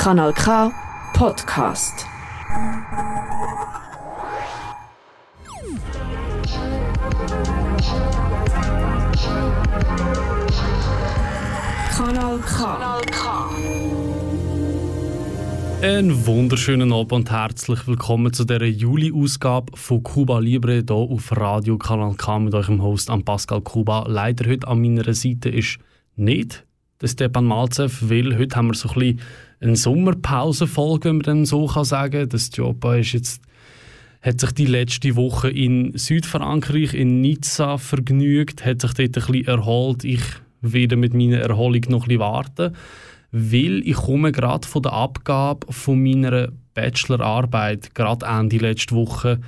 Kanal K Podcast. Kanal K. Kanal K. Einen wunderschönen Abend und herzlich willkommen zu der Juli-Ausgabe von Cuba Libre hier auf Radio Kanal K mit eurem Host an Pascal Kuba. Leider heute an meiner Seite ist nicht der Stepan Malzev, weil heute haben wir so ein bisschen eine Sommerpause-Folge, wenn man dann so kann sagen. Das Job ist jetzt hat sich die letzte Woche in Südfrankreich, in Nizza, vergnügt, hat sich dort ein bisschen erholt. Ich werde mit meiner Erholung noch ein bisschen warten, weil ich komme gerade von der Abgabe von meiner Bachelorarbeit, gerade Ende letzte Woche,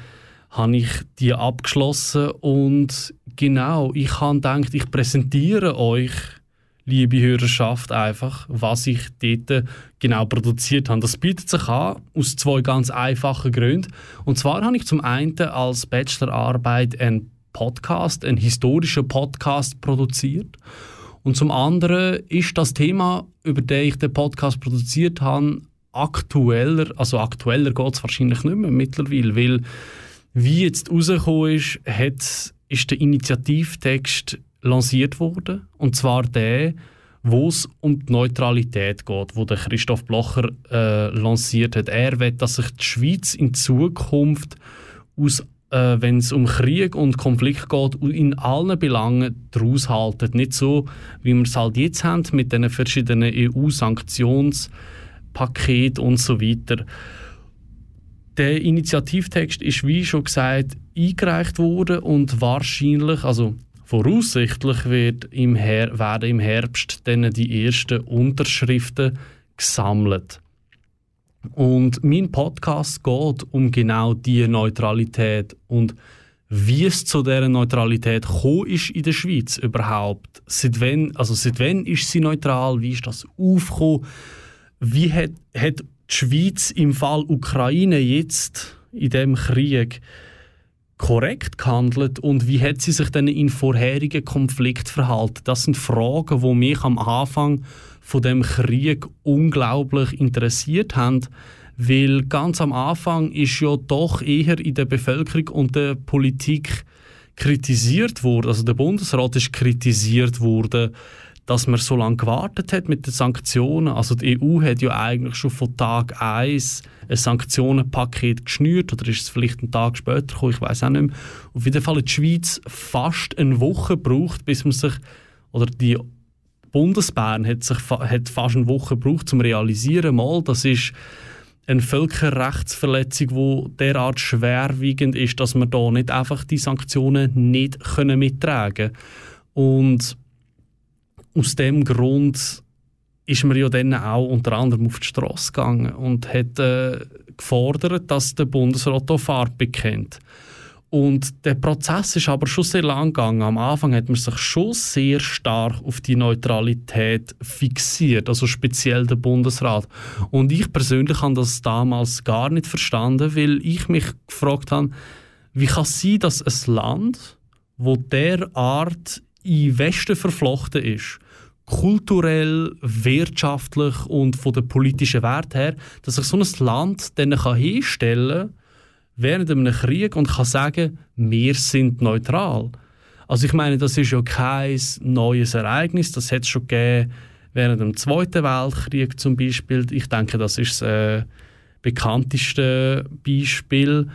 habe ich die abgeschlossen und genau, ich habe gedacht, ich präsentiere euch liebe Hörerschaft, einfach, was ich dort genau produziert habe. Das bietet sich an, aus zwei ganz einfachen Gründen. Und zwar habe ich zum einen als Bachelorarbeit einen Podcast, einen historischen Podcast produziert. Und zum anderen ist das Thema, über das ich den Podcast produziert habe, aktueller, also aktueller geht es wahrscheinlich nicht mehr mittlerweile, weil wie jetzt rausgekommen ist, hat, ist der Initiativtext lanciert worden. Und zwar der, wo es um die Neutralität geht, wo der Christoph Blocher äh, lanciert hat. Er will, dass sich die Schweiz in Zukunft äh, wenn es um Krieg und Konflikt geht, in allen Belangen daraus halten. Nicht so, wie wir es halt jetzt haben, mit den verschiedenen EU-Sanktionspaketen und so weiter. Der Initiativtext ist, wie schon gesagt, eingereicht worden und wahrscheinlich, also Voraussichtlich wird im Her werden im Herbst dann die ersten Unterschriften gesammelt. Und mein Podcast geht um genau diese Neutralität und wie es zu dieser Neutralität gekommen ist in der Schweiz überhaupt. Seit wann, also ist sie neutral? Wie ist das aufgekommen? Wie hat, hat die Schweiz im Fall Ukraine jetzt in dem Krieg korrekt gehandelt? Und wie hat sie sich denn in vorherigen Konflikt verhalten? Das sind Fragen, die mich am Anfang von dem Krieg unglaublich interessiert haben, weil ganz am Anfang ist ja doch eher in der Bevölkerung und der Politik kritisiert wurde, also der Bundesrat ist kritisiert worden, dass man so lange gewartet hat mit den Sanktionen. Also die EU hat ja eigentlich schon von Tag 1 ein Sanktionenpaket geschnürt oder ist es vielleicht einen Tag später gekommen, ich weiß auch nicht mehr. Auf jeden Fall hat die Schweiz fast eine Woche gebraucht, bis man sich, oder die Bundesbahn hat, sich, hat fast eine Woche gebraucht, um zu realisieren, mal, das ist eine Völkerrechtsverletzung, die derart schwerwiegend ist, dass man da nicht einfach die Sanktionen nicht können mittragen können. Und aus dem Grund ist man ja dann auch unter anderem auf die Straße gegangen und hat äh, gefordert, dass der Bundesrat auch Farbe bekennt. Und der Prozess ist aber schon sehr lang gegangen. Am Anfang hat man sich schon sehr stark auf die Neutralität fixiert, also speziell der Bundesrat. Und ich persönlich habe das damals gar nicht verstanden, weil ich mich gefragt habe, wie kann es sein, dass ein Land, wo derart in Westen verflochten ist, kulturell, wirtschaftlich und von der politischen Wert her, dass sich so ein Land dann kann hinstellen während einem Krieg und kann sagen, wir sind neutral. Also ich meine, das ist ja kein neues Ereignis, das hat es schon gegeben während dem Zweiten Weltkrieg zum Beispiel. Ich denke, das ist das äh, bekannteste Beispiel.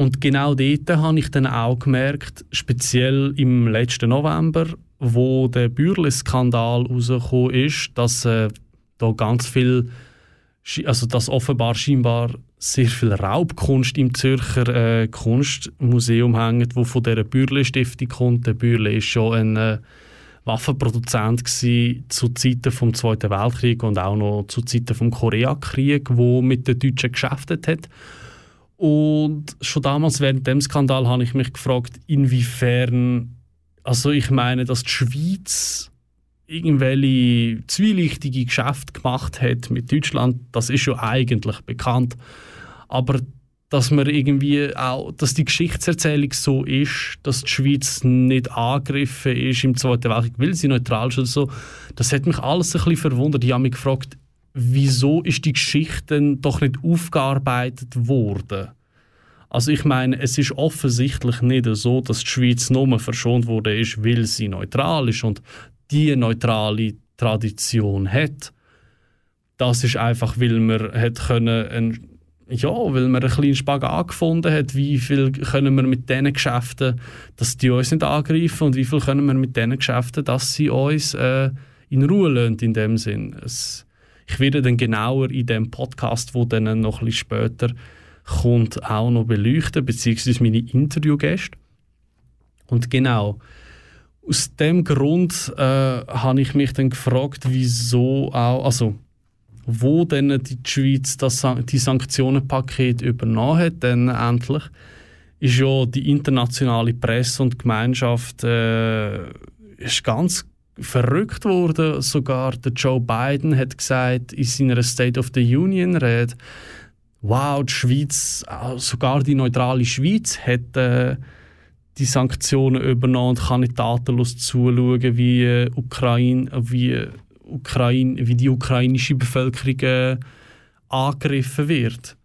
Und genau dort habe ich dann auch gemerkt, speziell im letzten November, wo der Bürle-Skandal rausgekommen ist, dass äh, da ganz viel, also dass offenbar scheinbar sehr viel Raubkunst im Zürcher äh, Kunstmuseum hängt, wo von der Bürle-Stiftung kommt. Der Bürle ist schon ein äh, Waffenproduzent zu Zeiten vom Zweiten Weltkrieg und auch noch zu Zeiten vom Koreakrieg, wo mit den Deutschen geschäftet hat. Und schon damals während dem Skandal habe ich mich gefragt, inwiefern also ich meine, dass die Schweiz irgendwelche zwielichtige Geschäfte gemacht hat mit Deutschland, das ist schon eigentlich bekannt. Aber dass man irgendwie auch, dass die Geschichtserzählung so ist, dass die Schweiz nicht angegriffen ist im Zweiten Weltkrieg, weil sie neutral ist oder so, das hat mich alles ein bisschen verwundert. Ich habe mich gefragt, wieso ist die Geschichte doch nicht aufgearbeitet worden? Also ich meine, es ist offensichtlich nicht so, dass die Schweiz nur verschont wurde, ist, weil sie neutral ist und die neutrale Tradition hat. Das ist einfach, weil man hat können ein, ja, weil man einen kleinen Spagat gefunden hat, wie viel können wir mit diesen Geschäften, dass die uns nicht angreifen und wie viel können wir mit diesen Geschäften, dass sie uns äh, in Ruhe lassen in dem Sinn. Es, ich werde dann genauer in dem Podcast, wo dann noch ein bisschen später kommt, auch noch beleuchten, beziehungsweise meine Interviewgäste. Und genau, aus dem Grund äh, habe ich mich dann gefragt, wieso auch, also wo denn die Schweiz das, die Sanktionenpaket übernommen hat, dann endlich, ist ja die internationale Presse und Gemeinschaft äh, ist ganz verrückt worden. Sogar der Joe Biden hat gesagt in seiner State of the Union Rede, wow, die Schweiz, sogar die neutrale Schweiz hat äh, die Sanktionen übernommen und kann nicht tatenlos zuschauen, wie, äh, Ukraine, wie, Ukraine, wie die ukrainische Bevölkerung äh, angegriffen wird.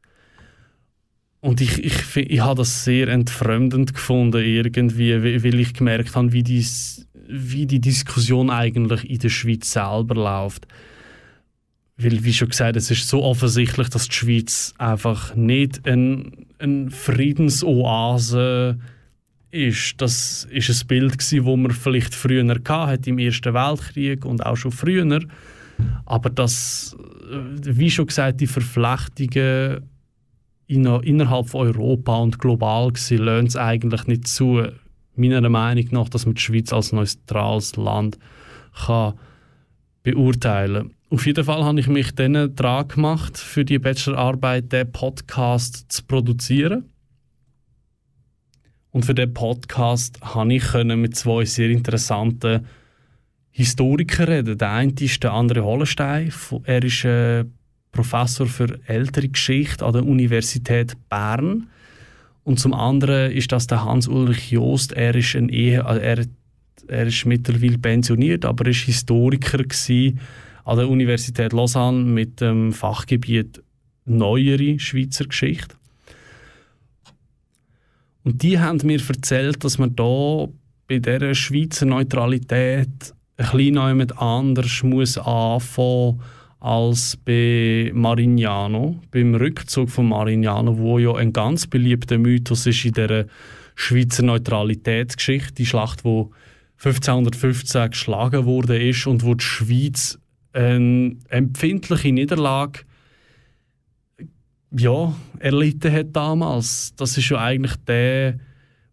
Und ich, ich, ich habe das sehr entfremdend gefunden, irgendwie, weil ich gemerkt habe, wie, dies, wie die Diskussion eigentlich in der Schweiz selber läuft. Weil, wie schon gesagt, es ist so offensichtlich, dass die Schweiz einfach nicht eine ein Friedensoase ist. Das ist ein Bild, das man vielleicht früher hatte, im Ersten Weltkrieg und auch schon früher. Aber das, äh, wie schon gesagt, die Verflechtungen innerhalb von Europa und global lassen es eigentlich nicht zu, meiner Meinung nach, dass man die Schweiz als neutrales Land kann beurteilen. Auf jeden Fall habe ich mich dann dran gemacht, für die Bachelorarbeit den Podcast zu produzieren. Und für den Podcast konnte ich mit zwei sehr interessanten Historikern reden. Der eine ist der andere Hollenstein. Er ist äh, Professor für ältere Geschichte an der Universität Bern. Und zum anderen ist das der Hans-Ulrich Joost. Er ist, ein Ehe, äh, er, er ist mittlerweile pensioniert, aber er war Historiker an der Universität Lausanne mit dem Fachgebiet Neuere Schweizer Geschichte. Und die haben mir erzählt, dass man da bei dieser Schweizer Neutralität ein bisschen anders muss anfangen als bei Marignano, beim Rückzug von Marignano, wo ja ein ganz beliebter Mythos ist in der Schweizer Neutralitätsgeschichte, die Schlacht, wo 1515 geschlagen wurde ist und wo die Schweiz eine empfindliche Niederlage ja, erlitten hat damals. Das ist ja eigentlich der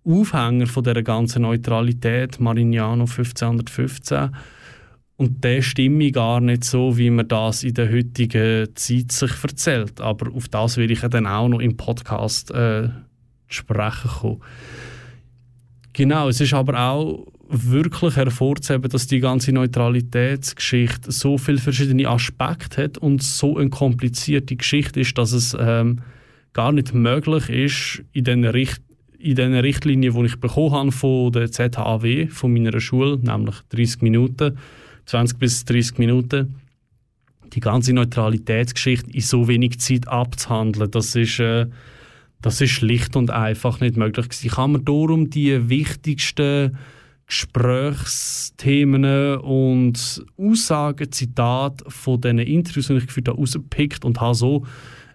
Aufhänger von der ganzen Neutralität, Marignano 1515. Und der stimme gar nicht so, wie man das in der heutigen Zeit sich erzählt. Aber auf das will ich dann auch noch im Podcast äh, sprechen kommen. Genau, es ist aber auch wirklich hervorzuheben, dass die ganze Neutralitätsgeschichte so viele verschiedene Aspekte hat und so eine komplizierte Geschichte ist, dass es ähm, gar nicht möglich ist, in den, Richt in den Richtlinien, die ich bekommen habe von der ZHAW, von meiner Schule, nämlich 30 Minuten, 20 bis 30 Minuten, die ganze Neutralitätsgeschichte in so wenig Zeit abzuhandeln. Das ist, äh, das ist schlicht und einfach nicht möglich. Ich habe mir darum die wichtigsten Gesprächsthemen und Aussagen, Zitate von diesen Interviews, die ich geführt habe, rausgepickt und habe so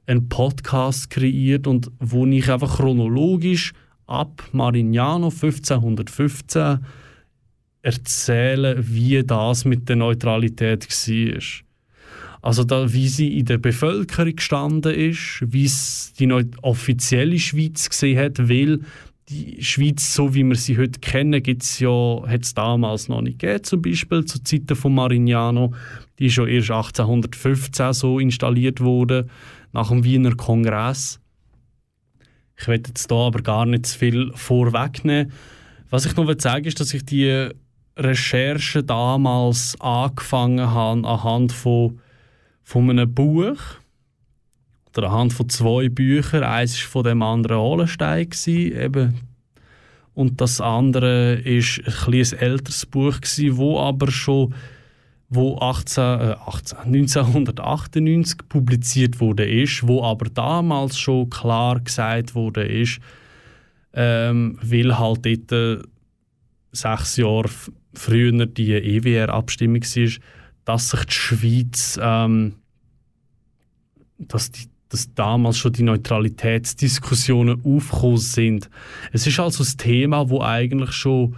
einen Podcast kreiert und wo ich einfach chronologisch ab Marignano 1515 erzähle, wie das mit der Neutralität war. Also da, wie sie in der Bevölkerung gestanden ist, wie es die offizielle Schweiz gesehen hat, weil die Schweiz, so wie wir sie heute kennen, ja, hat es damals noch nicht gegeben, zum Beispiel zu Zeiten von Marignano. Die ist schon erst 1815 so installiert worden, nach dem Wiener Kongress. Ich werde jetzt da aber gar nicht zu viel vorwegnehmen. Was ich noch sagen will, ist, dass ich die Recherche damals angefangen habe anhand von, von einem Buch oder anhand von zwei Büchern. Eins war von dem anderen Holenstein, eben. und das andere ist ein, ein älteres Buch, gewesen, wo aber schon wo 18, äh, 18, 1998 publiziert wurde ist, wo aber damals schon klar gesagt wurde ist, ähm, weil halt dort äh, sechs Jahre früher die EWR-Abstimmung war, dass sich die Schweiz, ähm, dass, die, dass damals schon die Neutralitätsdiskussionen aufgekommen sind. Es ist also ein Thema, wo eigentlich schon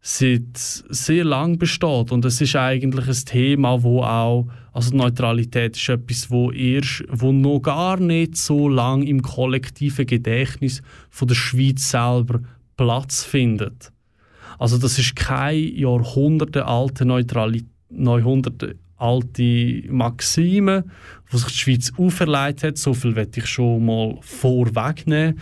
seit sehr lang besteht und es ist eigentlich ein Thema, wo auch also Neutralität ist etwas, wo erst, wo noch gar nicht so lang im kollektiven Gedächtnis von der Schweiz selber Platz findet. Also das ist keine jahrhundertealte Neutralität, jahrhundertealte Maxime, die sich die Schweiz auferlegt hat. So viel werde ich schon mal vorwegnehmen.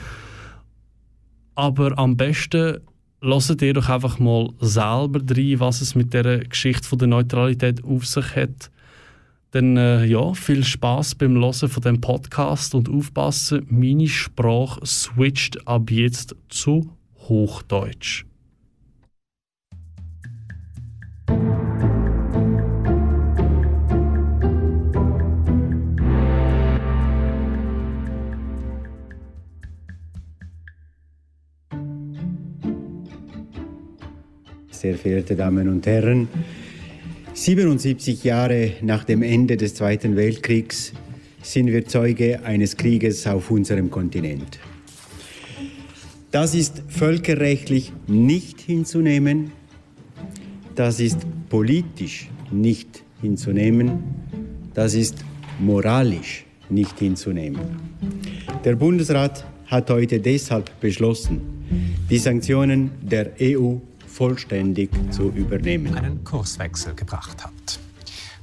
Aber am besten Hört ihr doch einfach mal selber rein, was es mit der Geschichte von der Neutralität auf sich hat. Dann äh, ja, viel Spaß beim Hören von dem Podcast und aufpassen, meine Sprache switcht ab jetzt zu Hochdeutsch. Sehr verehrte Damen und Herren. 77 Jahre nach dem Ende des Zweiten Weltkriegs sind wir Zeuge eines Krieges auf unserem Kontinent. Das ist völkerrechtlich nicht hinzunehmen, das ist politisch nicht hinzunehmen, das ist moralisch nicht hinzunehmen. Der Bundesrat hat heute deshalb beschlossen, die Sanktionen der EU vollständig zu übernehmen. Einen Kurswechsel gebracht hat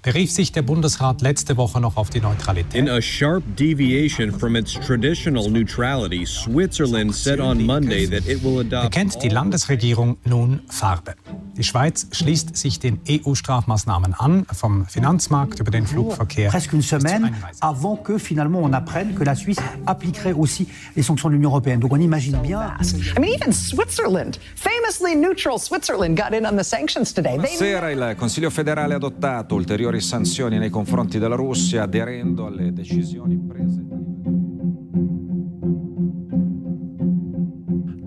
berief sich der Bundesrat letzte Woche noch auf die Neutralität. In a sharp deviation from its traditional neutrality, Switzerland said on Monday that it will adopt Bekennt die Landesregierung nun Farbe. Die Schweiz schließt sich den EU-Strafmaßnahmen an, vom Finanzmarkt über den Flugverkehr. Presque une semaine avant que finalement on apprenne que la Suisse appliquerait aussi les sanctions de l'Union européenne. Donc on imagine bien. I mean, even Switzerland, famously neutral Switzerland, got in on the sanctions today. Sera il Consiglio federale ha adottato ulteriori sanzioni nei confronti della Russia, aderendo alle decisioni prese.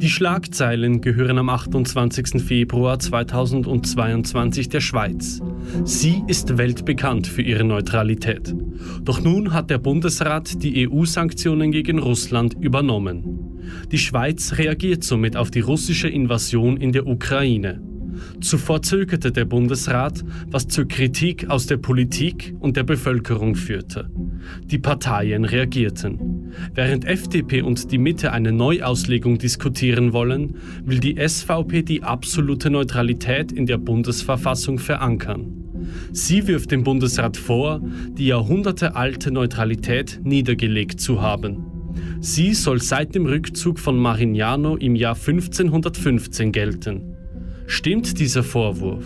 Die Schlagzeilen gehören am 28. Februar 2022 der Schweiz. Sie ist weltbekannt für ihre Neutralität. Doch nun hat der Bundesrat die EU-Sanktionen gegen Russland übernommen. Die Schweiz reagiert somit auf die russische Invasion in der Ukraine. Zuvor zögerte der Bundesrat, was zur Kritik aus der Politik und der Bevölkerung führte. Die Parteien reagierten. Während FDP und die Mitte eine Neuauslegung diskutieren wollen, will die SVP die absolute Neutralität in der Bundesverfassung verankern. Sie wirft dem Bundesrat vor, die jahrhundertealte Neutralität niedergelegt zu haben. Sie soll seit dem Rückzug von Marignano im Jahr 1515 gelten. Stimmt dieser Vorwurf?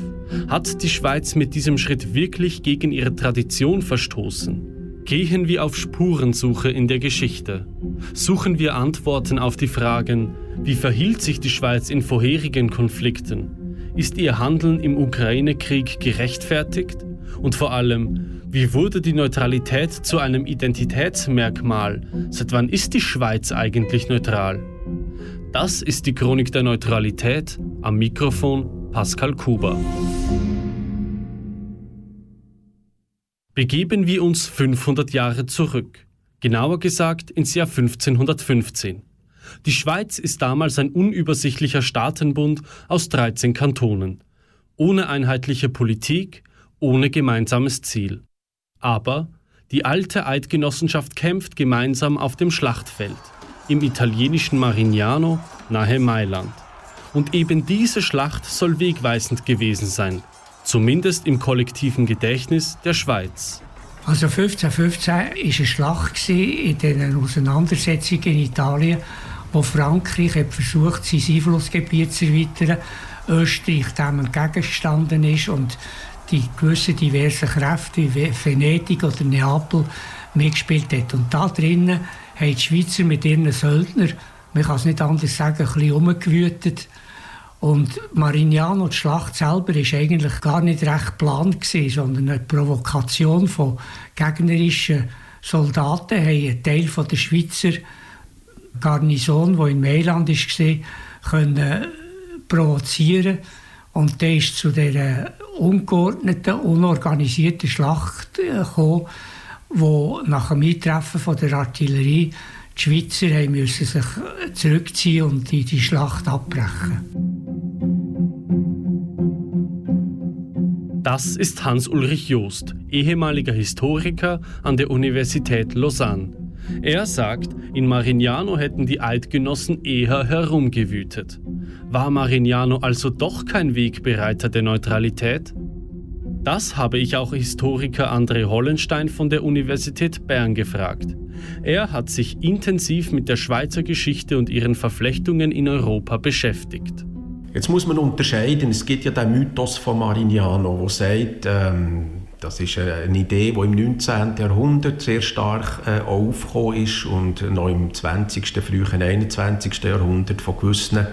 Hat die Schweiz mit diesem Schritt wirklich gegen ihre Tradition verstoßen? Gehen wir auf Spurensuche in der Geschichte. Suchen wir Antworten auf die Fragen, wie verhielt sich die Schweiz in vorherigen Konflikten? Ist ihr Handeln im Ukraine-Krieg gerechtfertigt? Und vor allem, wie wurde die Neutralität zu einem Identitätsmerkmal? Seit wann ist die Schweiz eigentlich neutral? Das ist die Chronik der Neutralität. Am Mikrofon Pascal Kuber. Begeben wir uns 500 Jahre zurück, genauer gesagt ins Jahr 1515. Die Schweiz ist damals ein unübersichtlicher Staatenbund aus 13 Kantonen, ohne einheitliche Politik, ohne gemeinsames Ziel. Aber die alte Eidgenossenschaft kämpft gemeinsam auf dem Schlachtfeld im italienischen Marignano nahe Mailand. Und eben diese Schlacht soll wegweisend gewesen sein, zumindest im kollektiven Gedächtnis der Schweiz. Also 1515 war eine Schlacht in den Auseinandersetzungen in Italien, wo Frankreich hat versucht, sein Einflussgebiet zu erweitern, Österreich dem entgegengestanden ist und die gewissen diversen Kräfte wie Venedig oder Neapel mitgespielt hat. Und da drinnen haben die Schweizer mit ihren Söldnern, man kann es nicht anders sagen, ein bisschen umgewütet. Und Marignano, die Schlacht selber, ist eigentlich gar nicht recht geplant gewesen, sondern eine Provokation von gegnerischen Soldaten. Haben einen Teil von der Schweizer Garnison, die in Mailand war, können provozieren. Und der ist zu dieser ungeordneten, unorganisierten Schlacht gekommen, wo nach dem Eintreffen von der Artillerie die Schweizer müssen sich zurückziehen und die, die Schlacht abbrechen. Das ist Hans-Ulrich Joost, ehemaliger Historiker an der Universität Lausanne. Er sagt, in Marignano hätten die Eidgenossen eher herumgewütet. War Marignano also doch kein Wegbereiter der Neutralität? Das habe ich auch Historiker André Hollenstein von der Universität Bern gefragt. Er hat sich intensiv mit der Schweizer Geschichte und ihren Verflechtungen in Europa beschäftigt. Jetzt muss man unterscheiden. Es gibt ja den Mythos von Marignano, der sagt, ähm, das ist eine Idee, die im 19. Jahrhundert sehr stark äh, aufgekommen ist und noch im 20., frühen 21. Jahrhundert von gewissen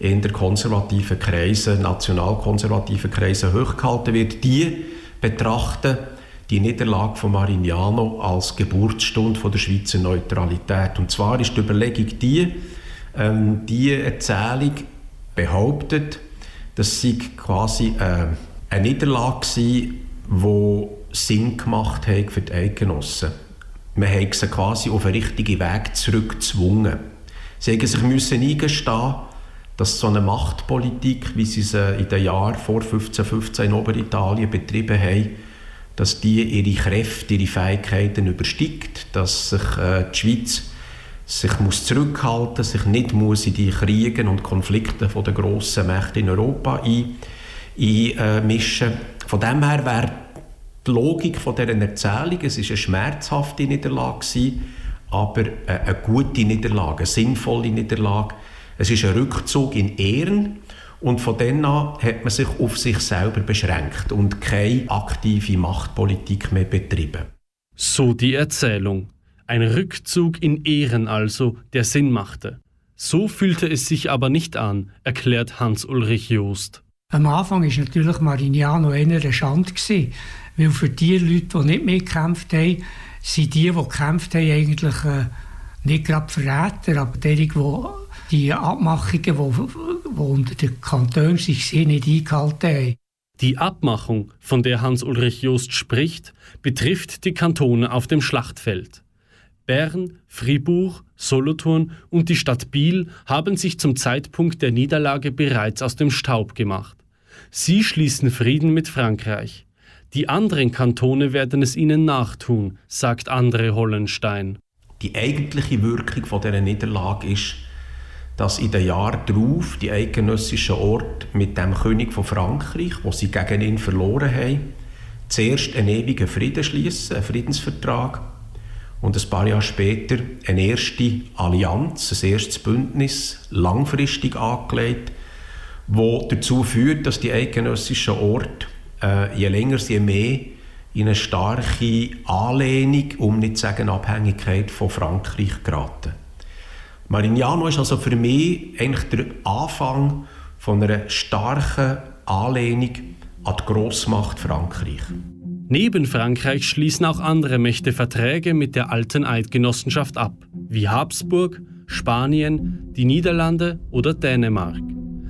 in der konservativen Kreisen, nationalkonservativen Kreisen hochgehalten wird, die betrachten die Niederlage von Marignano als Geburtsstunde von der Schweizer Neutralität. Und zwar ist die Überlegung die, ähm, die Erzählung behauptet, dass sie quasi äh, eine Niederlage war, die Sinn gemacht hat für die Eidgenossen. Man hat sie quasi auf einen richtigen Weg zurückgezwungen. Sie mussten sich eingestehen, dass so eine Machtpolitik, wie sie sie in den Jahren vor 1515 in Oberitalien betrieben haben, dass die ihre Kräfte, ihre Fähigkeiten übersteigt, dass sich äh, die Schweiz sich muss zurückhalten, sich nicht muss in die Kriege und Konflikte von der grossen Mächte in Europa einmischen. Ein, äh, von dem her wäre die Logik von dieser Erzählung, es ist eine schmerzhafte Niederlage aber äh, eine gute Niederlage, eine sinnvolle Niederlage, es ist ein Rückzug in Ehren und von dann an hat man sich auf sich selber beschränkt und keine aktive Machtpolitik mehr betrieben. So die Erzählung. Ein Rückzug in Ehren also, der Sinn machte. So fühlte es sich aber nicht an, erklärt Hans-Ulrich Joost. Am Anfang war natürlich Marignano eher eine Schande, weil für die Leute, die nicht mitgekämpft haben, sind die, die gekämpft haben, eigentlich äh, nicht gerade Verräter, aber die, die die Abmachungen, die, die unter den Kantonen sich nicht eingehalten haben. Die Abmachung, von der Hans-Ulrich Joost spricht, betrifft die Kantone auf dem Schlachtfeld. Bern, Fribourg, Solothurn und die Stadt Biel haben sich zum Zeitpunkt der Niederlage bereits aus dem Staub gemacht. Sie schließen Frieden mit Frankreich. Die anderen Kantone werden es ihnen nachtun, sagt Andre Hollenstein. Die eigentliche Wirkung von dieser Niederlage ist, dass in den Jahren darauf die eidgenössischen Orte mit dem König von Frankreich, wo sie gegen ihn verloren haben, zuerst einen ewigen Frieden schließen, einen Friedensvertrag, und ein paar Jahre später eine erste Allianz, ein erstes Bündnis, langfristig angelegt, wo dazu führt, dass die eidgenössischen Orte äh, je länger, je mehr in eine starke Anlehnung, um nicht zu sagen Abhängigkeit von Frankreich geraten. Marignano ist also für mich eigentlich der Anfang von einer starken Anlehnung an die Grossmacht Frankreich. Neben Frankreich schließen auch andere Mächte Verträge mit der alten Eidgenossenschaft ab, wie Habsburg, Spanien, die Niederlande oder Dänemark.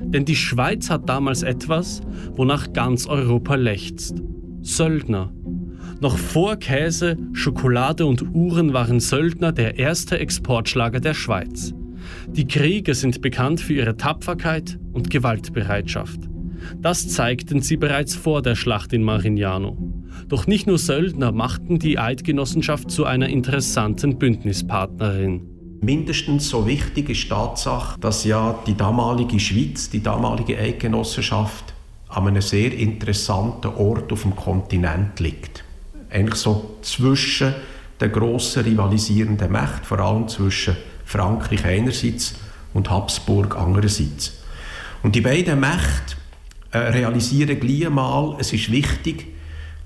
Denn die Schweiz hat damals etwas, wonach ganz Europa lechzt. Söldner. Noch vor Käse, Schokolade und Uhren waren Söldner der erste Exportschlager der Schweiz. Die Krieger sind bekannt für ihre Tapferkeit und Gewaltbereitschaft. Das zeigten sie bereits vor der Schlacht in Marignano. Doch nicht nur Söldner machten die Eidgenossenschaft zu einer interessanten Bündnispartnerin. Mindestens so wichtig ist Tatsache, dass ja die damalige Schweiz, die damalige Eidgenossenschaft, an einem sehr interessanten Ort auf dem Kontinent liegt eigentlich so zwischen den grossen rivalisierenden Mächten, vor allem zwischen Frankreich einerseits und Habsburg andererseits. Und die beiden Mächte äh, realisieren gleich mal, es ist wichtig,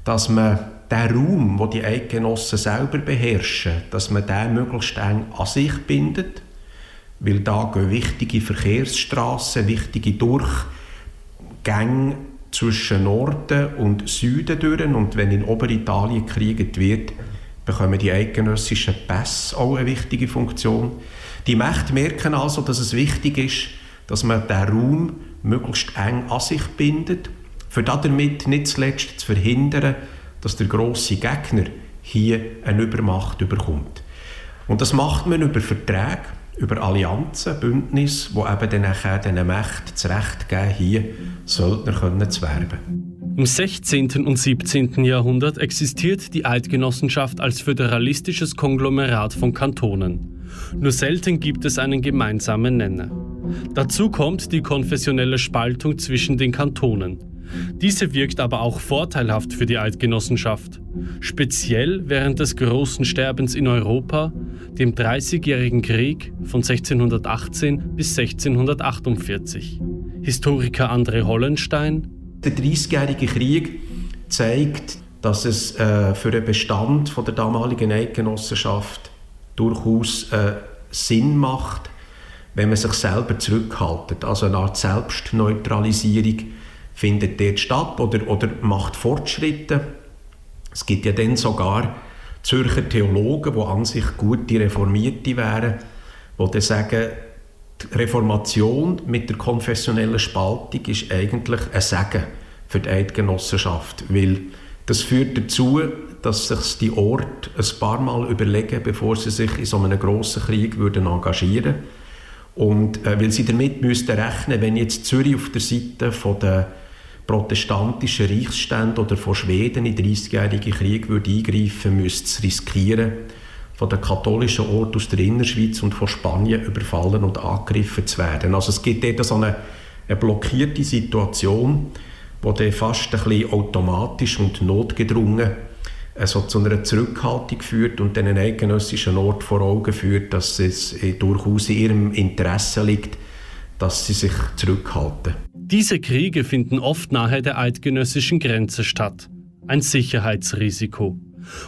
dass man den Raum, wo die Eidgenossen selber beherrschen, dass man den möglichst eng an sich bindet, weil da gehen wichtige Verkehrsstraßen, wichtige Durchgänge zwischen Norden und Süden durch. Und wenn in Oberitalien gekriegt wird, bekommen die eidgenössischen Pässe auch eine wichtige Funktion. Die Mächte merken also, dass es wichtig ist, dass man den Raum möglichst eng an sich bindet, für damit nicht zuletzt zu verhindern, dass der große Gegner hier eine Übermacht überkommt. Und das macht man über Verträge, über Allianzen, Bündnisse, wo eben dann nachher diesen Mächten das Recht geben, hier Söldner können zu werben. Im 16. und 17. Jahrhundert existiert die Eidgenossenschaft als föderalistisches Konglomerat von Kantonen. Nur selten gibt es einen gemeinsamen Nenner. Dazu kommt die konfessionelle Spaltung zwischen den Kantonen. Diese wirkt aber auch vorteilhaft für die Eidgenossenschaft. Speziell während des großen Sterbens in Europa, dem Dreißigjährigen Krieg von 1618 bis 1648. Historiker André Hollenstein. Der Dreißigjährige Krieg zeigt, dass es äh, für den Bestand von der damaligen Eidgenossenschaft durchaus äh, Sinn macht, wenn man sich selber zurückhaltet. Also eine Art Selbstneutralisierung findet dort statt oder, oder macht Fortschritte. Es gibt ja dann sogar Zürcher Theologen, die an sich gute Reformierte wären, die dann sagen, die Reformation mit der konfessionellen Spaltung ist eigentlich ein Segen für die Eidgenossenschaft, weil das führt dazu, dass sich die Orte ein paar Mal überlegen, bevor sie sich in so einem grossen Krieg würden engagieren und äh, weil sie damit müssten rechnen, wenn jetzt Zürich auf der Seite von der protestantischen Reichsstände oder von Schweden in den 30-jährigen Krieg würde eingreifen, müsste es riskieren, von den katholischen Orten aus der Innerschweiz und von Spanien überfallen und angegriffen zu werden. Also es gibt dort so eine, eine blockierte Situation, die dann fast ein bisschen automatisch und notgedrungen also zu einer Zurückhaltung führt und den eidgenössischen Ort vor Augen führt, dass es durchaus in ihrem Interesse liegt, dass sie sich zurückhalten. Diese Kriege finden oft nahe der eidgenössischen Grenze statt. Ein Sicherheitsrisiko.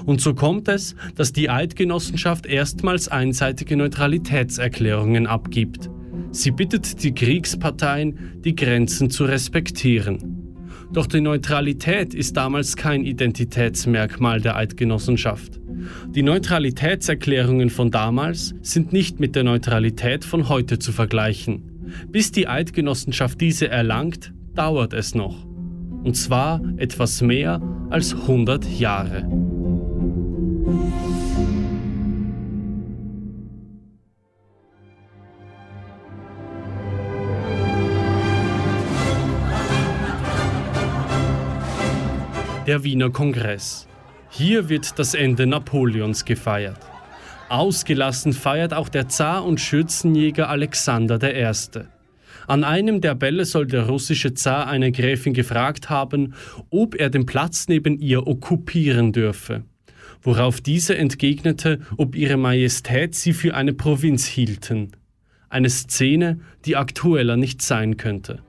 Und so kommt es, dass die Eidgenossenschaft erstmals einseitige Neutralitätserklärungen abgibt. Sie bittet die Kriegsparteien, die Grenzen zu respektieren. Doch die Neutralität ist damals kein Identitätsmerkmal der Eidgenossenschaft. Die Neutralitätserklärungen von damals sind nicht mit der Neutralität von heute zu vergleichen. Bis die Eidgenossenschaft diese erlangt, dauert es noch. Und zwar etwas mehr als 100 Jahre. Der Wiener Kongress. Hier wird das Ende Napoleons gefeiert. Ausgelassen feiert auch der Zar und Schürzenjäger Alexander I. An einem der Bälle soll der russische Zar eine Gräfin gefragt haben, ob er den Platz neben ihr okkupieren dürfe. Worauf diese entgegnete, ob ihre Majestät sie für eine Provinz hielten. Eine Szene, die aktueller nicht sein könnte.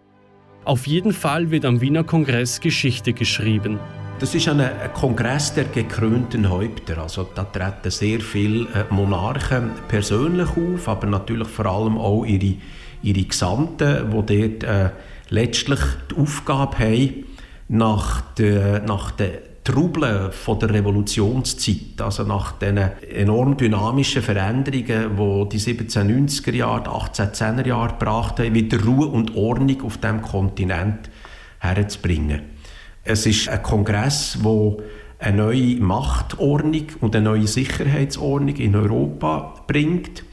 Auf jeden Fall wird am Wiener Kongress Geschichte geschrieben. Das ist ein, Kongress der gekrönten Häupter. Also da treten sehr viele äh, Monarchen persönlich auf, aber natürlich vor allem auch ihre, ihre Gesandten, die dort äh, letztlich die Aufgabe haben, nach der, nach der Trubel von der Revolutionszeit, also nach den enorm dynamischen Veränderungen, die die 1790er Jahre, die 1810er Jahre gebracht haben, wieder Ruhe und Ordnung auf dem Kontinent herzubringen. Es ist ein Kongress, wo eine neue Machtordnung und eine neue Sicherheitsordnung in Europa bringt.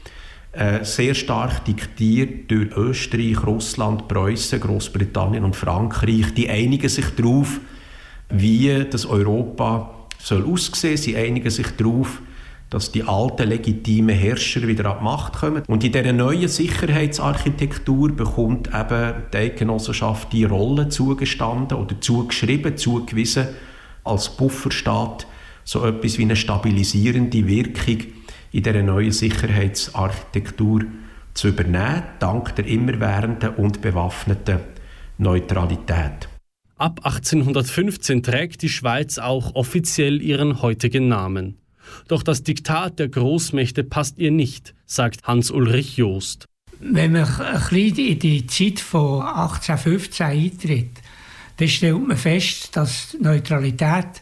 Äh, sehr stark diktiert durch Österreich, Russland, Preußen, Großbritannien und Frankreich. Die einigen sich darauf, wie das Europa soll aussehen. Sie einigen sich darauf, dass die alten legitimen Herrscher wieder an die Macht kommen. Und in dieser neuen Sicherheitsarchitektur bekommt eben die Eidgenossenschaft die Rolle zugestanden oder zugeschrieben, zugewiesen, als Bufferstaat so etwas wie eine stabilisierende Wirkung in dieser neuen Sicherheitsarchitektur zu übernehmen, dank der immerwährenden und bewaffneten Neutralität. Ab 1815 trägt die Schweiz auch offiziell ihren heutigen Namen. Doch das Diktat der Großmächte passt ihr nicht, sagt Hans-Ulrich Joost. wenn man ein bisschen in die Zeit von 1815 eintritt, dann stellt man fest, dass Neutralität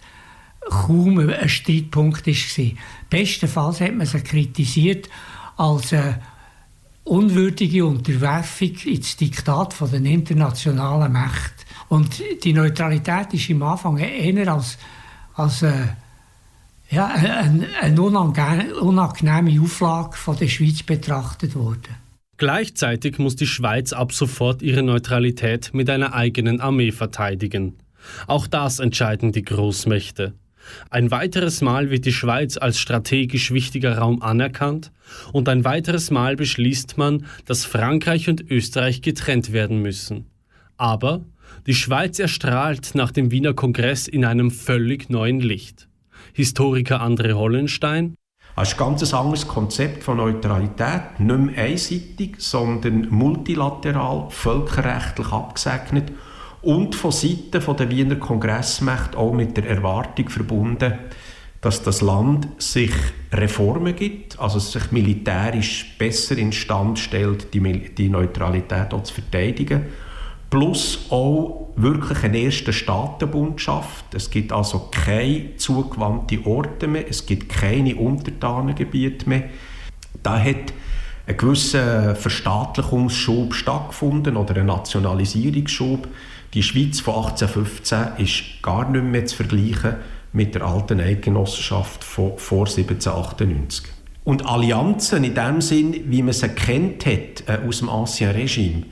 kaum ein Streitpunkt war. Bestenfalls hat man sie kritisiert als eine unwürdige Unterwerfung ins Diktat den internationalen Mächten. Und die Neutralität ist im Anfang eher als, als eine, ja, eine, eine unangenehme Auflage von der Schweiz betrachtet worden. Gleichzeitig muss die Schweiz ab sofort ihre Neutralität mit einer eigenen Armee verteidigen. Auch das entscheiden die Großmächte. Ein weiteres Mal wird die Schweiz als strategisch wichtiger Raum anerkannt und ein weiteres Mal beschließt man, dass Frankreich und Österreich getrennt werden müssen. Aber die Schweiz erstrahlt nach dem Wiener Kongress in einem völlig neuen Licht. Historiker André Hollenstein. Das ist ein ganz anderes Konzept von Neutralität, nicht mehr einseitig, sondern multilateral, völkerrechtlich abgesegnet und von Seiten der Wiener Kongressmächte auch mit der Erwartung verbunden, dass das Land sich Reformen gibt, also sich militärisch besser instand stellt, die, die Neutralität auch zu verteidigen plus auch wirklich einen ersten Staatenbund schafft. Es gibt also keine zugewandte Orte mehr, es gibt keine Untertanengebiete mehr. Da hat ein gewisser Verstaatlichungsschub stattgefunden oder ein Nationalisierungsschub. Die Schweiz von 1815 ist gar nicht mehr zu vergleichen mit der alten Eidgenossenschaft von vor 1798. Und Allianzen in dem Sinn, wie man sie kennt hat äh, aus dem Ancien Regime,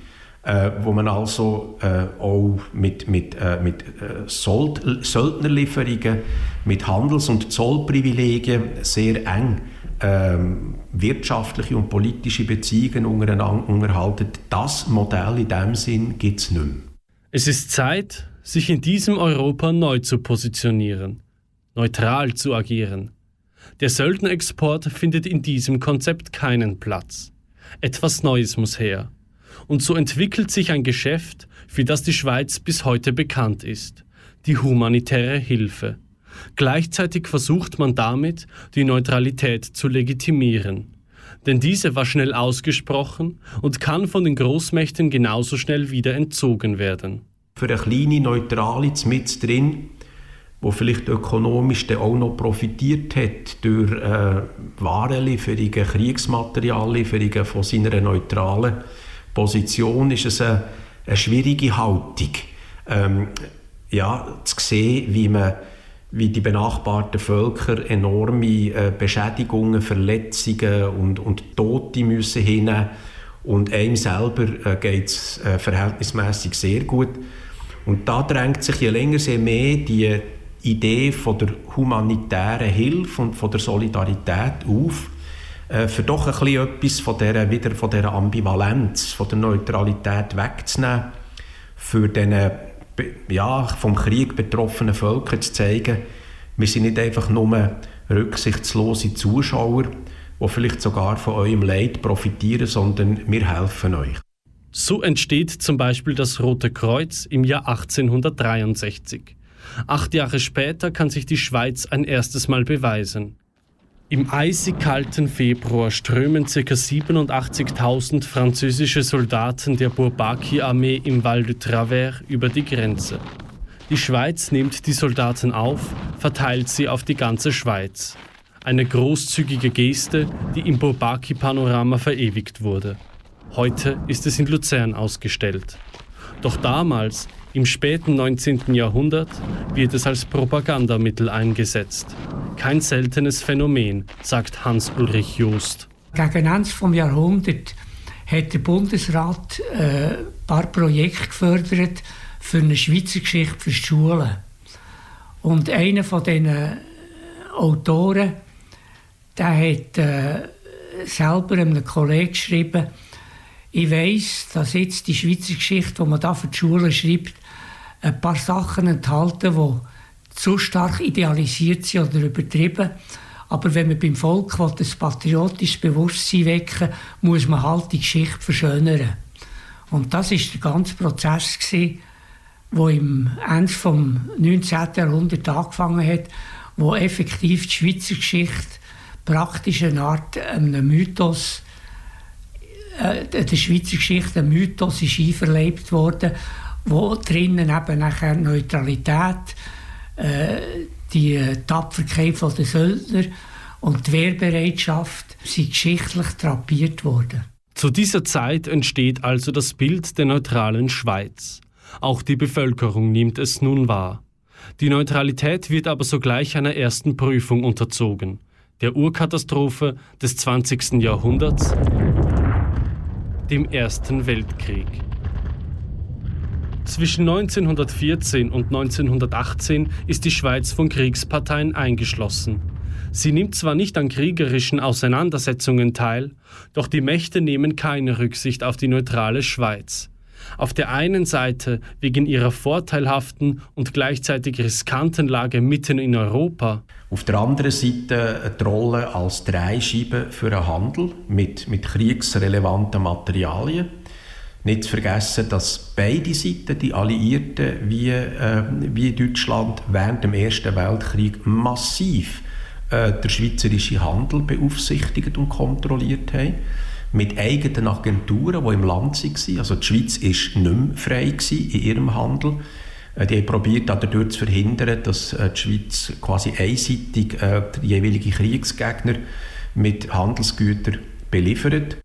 äh, wo man also äh, auch mit, mit, äh, mit äh, Söldnerlieferungen, mit Handels- und Zollprivilegien sehr eng ähm, wirtschaftliche und politische Beziehungen untereinander unterhalten. Das Modell in diesem Sinn gibt es nicht mehr. Es ist Zeit, sich in diesem Europa neu zu positionieren, neutral zu agieren. Der Söldnerexport findet in diesem Konzept keinen Platz. Etwas Neues muss her und so entwickelt sich ein Geschäft, für das die Schweiz bis heute bekannt ist, die humanitäre Hilfe. Gleichzeitig versucht man damit, die Neutralität zu legitimieren. Denn diese war schnell ausgesprochen und kann von den Großmächten genauso schnell wieder entzogen werden. Für eine kleine Neutrale mit drin, wo vielleicht ökonomisch auch noch profitiert hat durch äh, Warenlieferungen, Kriegsmateriallieferungen von seiner neutralen Position ist es eine, eine schwierige Haltung, ähm, ja, zu sehen, wie man wie die benachbarten Völker enorme äh, Beschädigungen, Verletzungen und, und Tote müssen hinnehmen und einem selber äh, geht es äh, verhältnismäßig sehr gut. Und da drängt sich je länger je mehr die Idee von der humanitären Hilfe und von der Solidarität auf, äh, für doch ein bisschen etwas von dieser, wieder von dieser Ambivalenz, von der Neutralität wegzunehmen, für den ja, vom Krieg betroffenen Völkern zu zeigen, wir sind nicht einfach nur rücksichtslose Zuschauer, die vielleicht sogar von eurem Leid profitieren, sondern wir helfen euch. So entsteht zum Beispiel das Rote Kreuz im Jahr 1863. Acht Jahre später kann sich die Schweiz ein erstes Mal beweisen. Im eisig kalten Februar strömen ca. 87.000 französische Soldaten der Bourbaki-Armee im Val de Travers über die Grenze. Die Schweiz nimmt die Soldaten auf, verteilt sie auf die ganze Schweiz. Eine großzügige Geste, die im Bourbaki-Panorama verewigt wurde. Heute ist es in Luzern ausgestellt. Doch damals, im späten 19. Jahrhundert, wird es als Propagandamittel eingesetzt. Kein seltenes Phänomen, sagt Hans-Ulrich Joost. Gegen Ende des Jahrhunderts hat der Bundesrat äh, ein paar Projekte gefördert für eine Schweizer Geschichte für Schulen. Und einer von diesen äh, Autoren, der hat äh, selber einem Kollegen geschrieben, ich weiß, dass jetzt die Schweizer Geschichte, die man da für die Schule schreibt, ein paar Sachen enthalten, die zu stark idealisiert sind oder übertrieben. Aber wenn man beim Volk will, ein patriotisches Bewusstsein wecken muss man halt die Geschichte verschönern. Und das ist der ganze Prozess, der im Ende des 19. Jahrhunderts angefangen hat, wo effektiv die Schweizer Geschichte praktisch eine Art einem Mythos äh, der Schweizer Geschichte ein Mythos ist einverleibt worden, wo drinnen eben nachher Neutralität, äh, die Tapferkeit der Söldner und die Wehrbereitschaft sind geschichtlich drapiert worden. Zu dieser Zeit entsteht also das Bild der neutralen Schweiz. Auch die Bevölkerung nimmt es nun wahr. Die Neutralität wird aber sogleich einer ersten Prüfung unterzogen, der Urkatastrophe des 20. Jahrhunderts, dem Ersten Weltkrieg. Zwischen 1914 und 1918 ist die Schweiz von Kriegsparteien eingeschlossen. Sie nimmt zwar nicht an kriegerischen Auseinandersetzungen teil, doch die Mächte nehmen keine Rücksicht auf die neutrale Schweiz. Auf der einen Seite wegen ihrer vorteilhaften und gleichzeitig riskanten Lage mitten in Europa. Auf der anderen Seite die Rolle als Dreischeibe für einen Handel mit, mit kriegsrelevanten Materialien. Nicht zu vergessen, dass beide Seiten, die Alliierten wie, äh, wie Deutschland, während dem Ersten Weltkrieg massiv äh, der schweizerische Handel beaufsichtigt und kontrolliert haben mit eigenen Agenturen, die im Land waren. Also die Schweiz war nicht mehr frei in ihrem Handel. Äh, die haben probiert, dadurch zu verhindern, dass äh, die Schweiz quasi einseitig äh, die jeweilige Kriegsgegner mit Handelsgütern beliefert.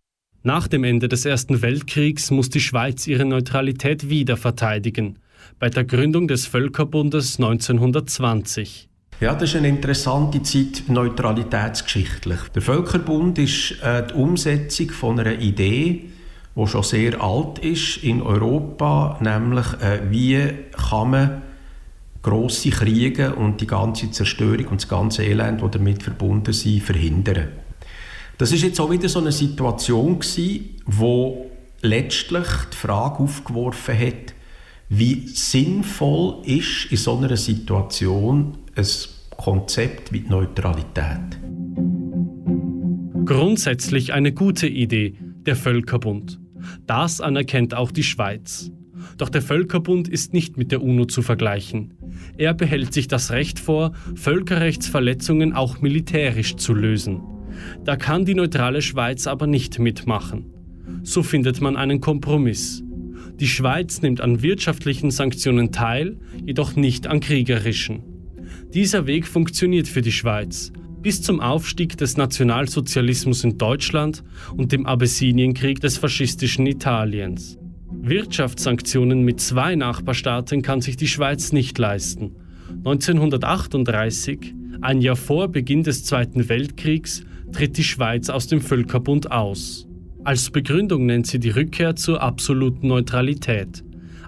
Nach dem Ende des Ersten Weltkriegs muss die Schweiz ihre Neutralität wieder verteidigen, bei der Gründung des Völkerbundes 1920. Ja, das ist eine interessante Zeit neutralitätsgeschichtlich. Der Völkerbund ist äh, die Umsetzung von einer Idee, die schon sehr alt ist in Europa, nämlich äh, wie kann man grosse Kriege und die ganze Zerstörung und das ganze Elend, das damit verbunden sind, verhindern. Das ist jetzt auch wieder so eine Situation gewesen, wo letztlich die Frage aufgeworfen hat, wie sinnvoll ist in so einer Situation ein Konzept wie Neutralität. Grundsätzlich eine gute Idee, der Völkerbund. Das anerkennt auch die Schweiz. Doch der Völkerbund ist nicht mit der UNO zu vergleichen. Er behält sich das Recht vor, Völkerrechtsverletzungen auch militärisch zu lösen. Da kann die neutrale Schweiz aber nicht mitmachen. So findet man einen Kompromiss. Die Schweiz nimmt an wirtschaftlichen Sanktionen teil, jedoch nicht an kriegerischen. Dieser Weg funktioniert für die Schweiz. Bis zum Aufstieg des Nationalsozialismus in Deutschland und dem Abessinienkrieg des faschistischen Italiens. Wirtschaftssanktionen mit zwei Nachbarstaaten kann sich die Schweiz nicht leisten. 1938, ein Jahr vor Beginn des Zweiten Weltkriegs, tritt die Schweiz aus dem Völkerbund aus. Als Begründung nennt sie die Rückkehr zur absoluten Neutralität.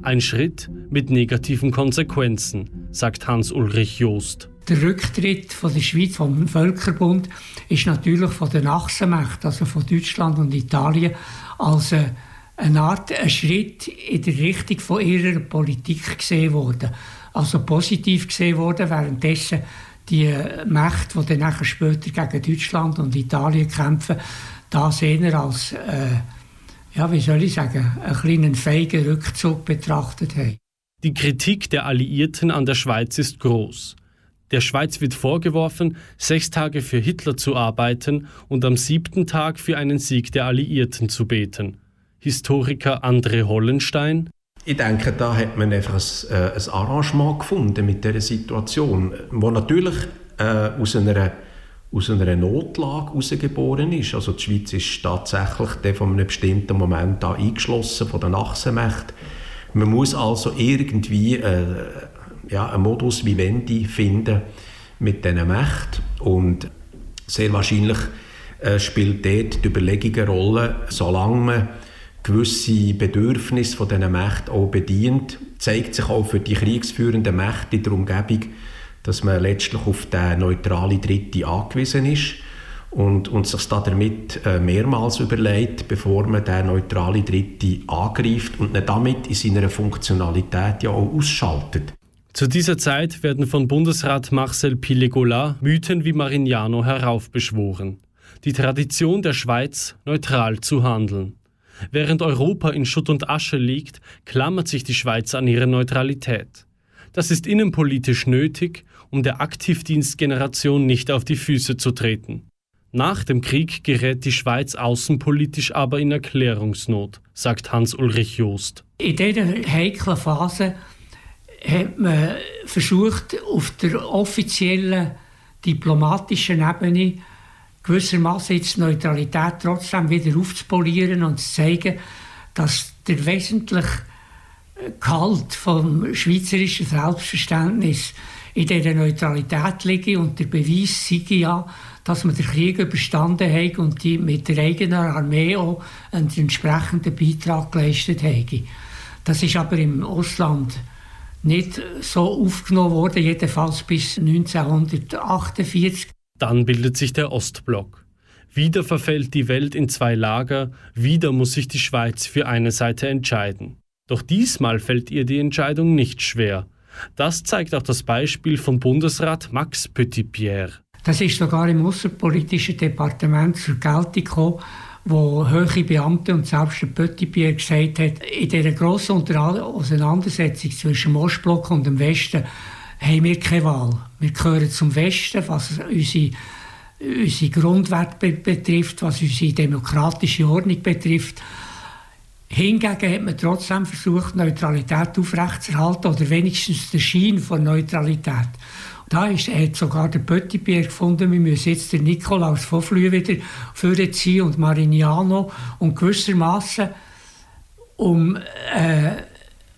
Ein Schritt mit negativen Konsequenzen, sagt Hans-Ulrich Joost. Der Rücktritt von der Schweiz vom Völkerbund ist natürlich von den Achsenmächten, also von Deutschland und Italien, als eine Art ein Schritt in die Richtung von ihrer Politik gesehen worden. Also positiv gesehen worden, währenddessen die Mächte, die dann später gegen Deutschland und Italien kämpfen, das eher als äh, ja, wie soll ich sagen, einen kleinen feigen Rückzug betrachtet haben. Die Kritik der Alliierten an der Schweiz ist groß. Der Schweiz wird vorgeworfen, sechs Tage für Hitler zu arbeiten und am siebten Tag für einen Sieg der Alliierten zu beten. Historiker André Hollenstein. Ich denke, da hat man einfach ein, äh, ein Arrangement gefunden mit dieser Situation, wo natürlich äh, aus einer aus einer Notlage herausgeboren ist. Also die Schweiz ist tatsächlich von einem bestimmten Moment an eingeschlossen von den Achsenmächten. Man muss also irgendwie äh, ja, einen Modus vivendi finden mit diesen Mächten und sehr wahrscheinlich äh, spielt dort die Überlegung eine Rolle, solange man gewisse Bedürfnisse von diesen Mächten auch bedient, zeigt sich auch für die kriegsführenden Mächte in der Umgebung dass man letztlich auf den neutrale Dritte angewiesen ist und, und sich damit äh, mehrmals überlegt, bevor man den neutrale Dritte angreift und ihn damit in seiner Funktionalität ja auch ausschaltet. Zu dieser Zeit werden von Bundesrat Marcel Pilegola Mythen wie Marignano heraufbeschworen. Die Tradition der Schweiz, neutral zu handeln. Während Europa in Schutt und Asche liegt, klammert sich die Schweiz an ihre Neutralität. Das ist innenpolitisch nötig, um der Aktivdienstgeneration nicht auf die Füße zu treten. Nach dem Krieg gerät die Schweiz außenpolitisch aber in Erklärungsnot, sagt Hans-Ulrich Joost. In dieser heiklen Phase hat man versucht, auf der offiziellen diplomatischen Ebene gewissermaßen die Neutralität trotzdem wieder aufzupolieren und zu zeigen, dass der wesentliche Gehalt vom schweizerischen Selbstverständnis in dieser Neutralität liege und der Beweis sei ja, dass man den Krieg überstanden hat und die mit der eigenen Armee auch einen entsprechenden Beitrag geleistet haben. Das ist aber im Ausland nicht so aufgenommen worden, jedenfalls bis 1948. Dann bildet sich der Ostblock. Wieder verfällt die Welt in zwei Lager, wieder muss sich die Schweiz für eine Seite entscheiden. Doch diesmal fällt ihr die Entscheidung nicht schwer. Das zeigt auch das Beispiel von Bundesrat Max Petitpierre. Das ist sogar im außenpolitischen Departement zur Geltung gekommen, wo hohe Beamte und selbst der Petitpierre gesagt hat, in dieser grossen Auseinandersetzung zwischen dem Ostblock und dem Westen haben wir keine Wahl. Wir gehören zum Westen, was unsere, unsere Grundwerte betrifft, was unsere demokratische Ordnung betrifft. Hingegen hat man trotzdem versucht, Neutralität aufrechtzuerhalten oder wenigstens den Schein von Neutralität. Da ist, hat sogar der Pöttibier gefunden, wir müssen jetzt den Nikolaus von Flü wieder vorziehen und Marignano und gewissermaßen um äh,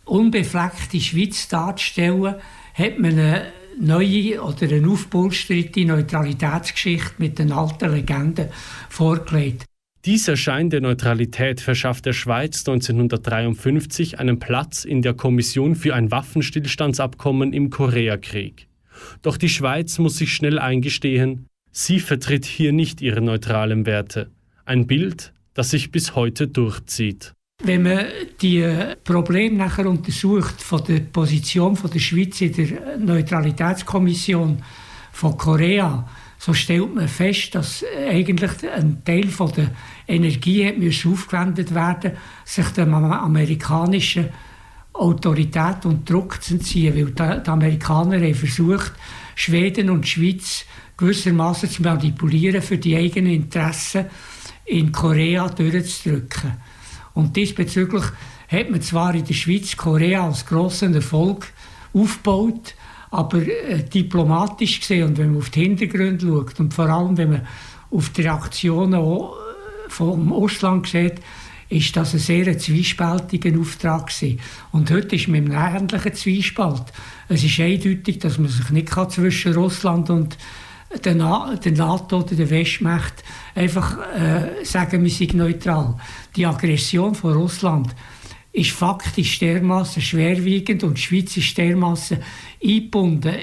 unbefleckte Schweiz darzustellen, hat man eine neue oder eine aufpolsterte Neutralitätsgeschichte mit den alten Legenden vorgelegt. Dieser Schein der Neutralität verschafft der Schweiz 1953 einen Platz in der Kommission für ein Waffenstillstandsabkommen im Koreakrieg. Doch die Schweiz muss sich schnell eingestehen, sie vertritt hier nicht ihre neutralen Werte. Ein Bild, das sich bis heute durchzieht. Wenn man die Probleme nachher untersucht von der Position von der Schweiz in der Neutralitätskommission von Korea, so stellt man fest, dass eigentlich ein Teil von der Energie hat aufgewendet werden, sich der amerikanischen Autorität und Druck zu entziehen, weil die Amerikaner haben versucht, Schweden und Schweiz gewissermaßen zu manipulieren für die eigenen Interessen in Korea durchzudrücken. Und diesbezüglich hat man zwar in der Schweiz Korea als grossen Erfolg aufgebaut, aber äh, diplomatisch gesehen und wenn man auf die Hintergründe schaut und vor allem wenn man auf die Reaktionen äh, vom Ausland sieht, ist das ein sehr zwiespältiger Auftrag gewesen. Und heute ist man im ähnlichen Zwiespalt. Es ist eindeutig, dass man sich nicht zwischen Russland und der, NATO oder der Westmacht einfach äh, sagen, wir sind neutral. Die Aggression von Russland ist faktisch dermaßen schwerwiegend und die Schweiz ist dermaßen eingebunden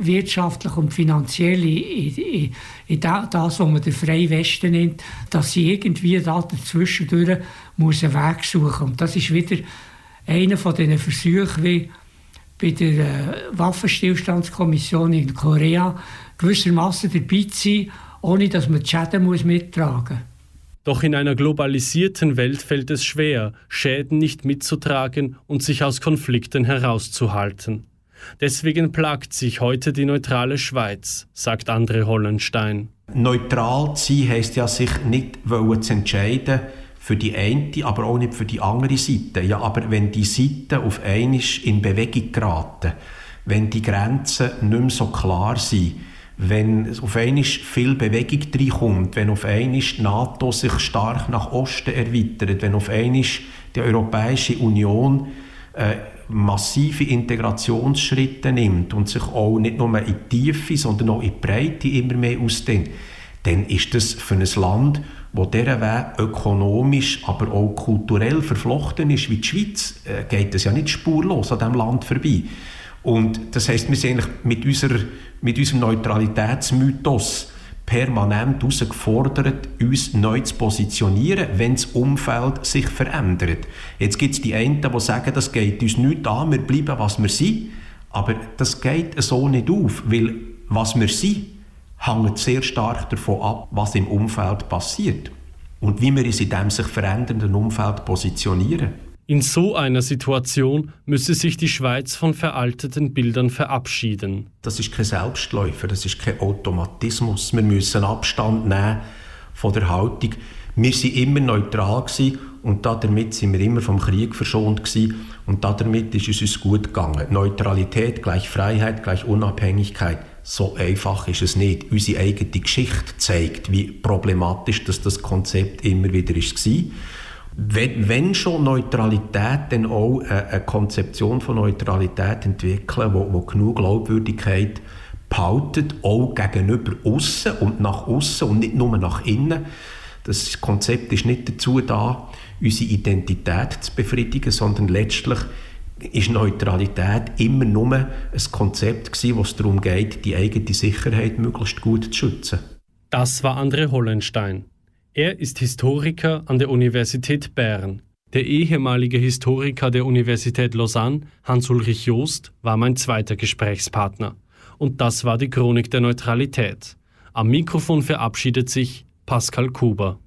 wirtschaftlich und finanziell in, in, in das, was man den freien Westen nennt, dass sie irgendwie da dazwischendurch muss einen Weg suchen Und das ist wieder einer von diesen Versuchen, wie bei der äh, Waffenstillstandskommission in Korea gewissermaßen dabei zu sein, ohne dass man die Schäden muss mittragen muss. Doch in einer globalisierten Welt fällt es schwer, Schäden nicht mitzutragen und sich aus Konflikten herauszuhalten. Deswegen plagt sich heute die neutrale Schweiz, sagt André Hollenstein. Neutral zu sein heisst ja, sich nicht zu entscheiden für die eine, aber auch nicht für die andere Seite. Ja, aber wenn die Seiten auf einmal in Bewegung geraten, wenn die Grenzen nicht mehr so klar sind, wenn auf einmal viel Bewegung reinkommt, wenn auf einmal die NATO sich stark nach Osten erweitert, wenn auf einmal die Europäische Union äh, massive Integrationsschritte nimmt und sich auch nicht nur in die Tiefe, sondern auch in die Breite immer mehr ausdehnt, dann ist das für ein Land, wo dieser Weg ökonomisch, aber auch kulturell verflochten ist, wie die Schweiz, äh, geht es ja nicht spurlos an diesem Land vorbei. Und das heißt, wir sind eigentlich mit, unserer, mit unserem Neutralitätsmythos permanent herausgefordert, uns neu zu positionieren, wenn das Umfeld sich verändert. Jetzt gibt es die einen, die sagen, das geht uns nicht an, wir bleiben, was wir sind. Aber das geht so nicht auf, weil was wir sind, hängt sehr stark davon ab, was im Umfeld passiert und wie wir uns in diesem sich verändernden Umfeld positionieren. In so einer Situation müsse sich die Schweiz von veralteten Bildern verabschieden. Das ist kein Selbstläufer, das ist kein Automatismus. Wir müssen Abstand nehmen von der Haltung. Wir waren immer neutral und damit sind wir immer vom Krieg verschont gewesen. und damit ist es uns gut gegangen. Neutralität gleich Freiheit gleich Unabhängigkeit. So einfach ist es nicht. Unsere eigene Geschichte zeigt, wie problematisch das, das Konzept immer wieder war. Wenn, wenn schon Neutralität, dann auch eine Konzeption von Neutralität entwickeln, wo, wo genug Glaubwürdigkeit behaltet, auch gegenüber außen und nach außen und nicht nur nach innen. Das Konzept ist nicht dazu da, unsere Identität zu befriedigen, sondern letztlich ist Neutralität immer nur ein Konzept gewesen, wo es darum geht, die eigene Sicherheit möglichst gut zu schützen. Das war André Hollenstein. Er ist Historiker an der Universität Bern. Der ehemalige Historiker der Universität Lausanne, Hans-Ulrich Joost, war mein zweiter Gesprächspartner. Und das war die Chronik der Neutralität. Am Mikrofon verabschiedet sich Pascal Kuber.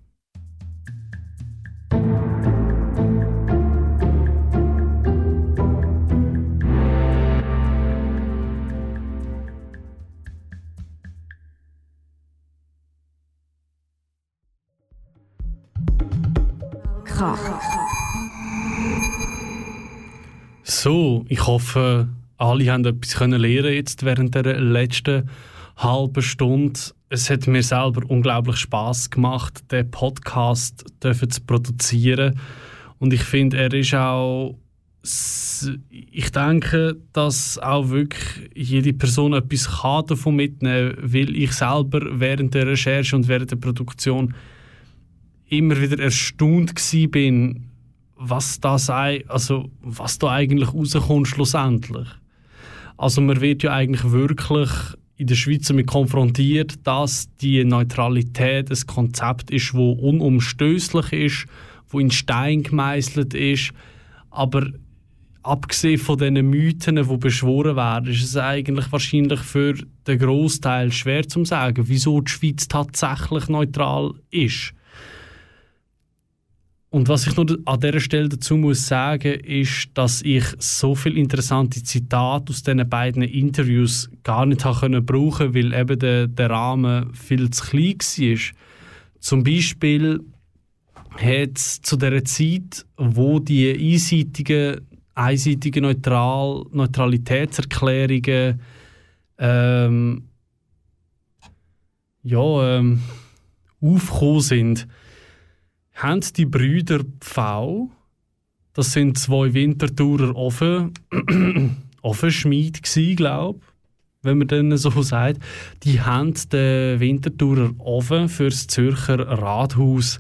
So, ich hoffe, alle haben etwas können lernen jetzt während der letzten halben Stunde. Es hat mir selber unglaublich Spaß gemacht, den Podcast zu produzieren. Und ich finde, er ist auch. Ich denke, dass auch wirklich jede Person etwas davon mitnehmen kann, weil ich selber während der Recherche und während der Produktion immer wieder erstaunt bin, was da sei, also was da eigentlich rauskommt schlussendlich. Also man wird ja eigentlich wirklich in der Schweiz damit konfrontiert, dass die Neutralität ein Konzept ist, wo unumstößlich ist, wo in Stein gemeißelt ist, aber abgesehen von diesen Mythen, die beschworen werden, ist es eigentlich wahrscheinlich für den Großteil schwer zu sagen, wieso die Schweiz tatsächlich neutral ist. Und was ich noch an dieser Stelle dazu muss sagen, ist, dass ich so viele interessante Zitate aus diesen beiden Interviews gar nicht habe können brauchen, weil eben der, der Rahmen viel zu klein war. Zum Beispiel hat es zu der Zeit, wo die einseitigen, einseitigen Neutral Neutralitätserklärungen ähm, ja, ähm, aufgekommen sind, haben die Brüder Pfau, das sind zwei Winterthurer Ofen, Ofenschmied gsi, wenn man dann so sagt, die haben den Winterthurer Ofen fürs Zürcher Rathaus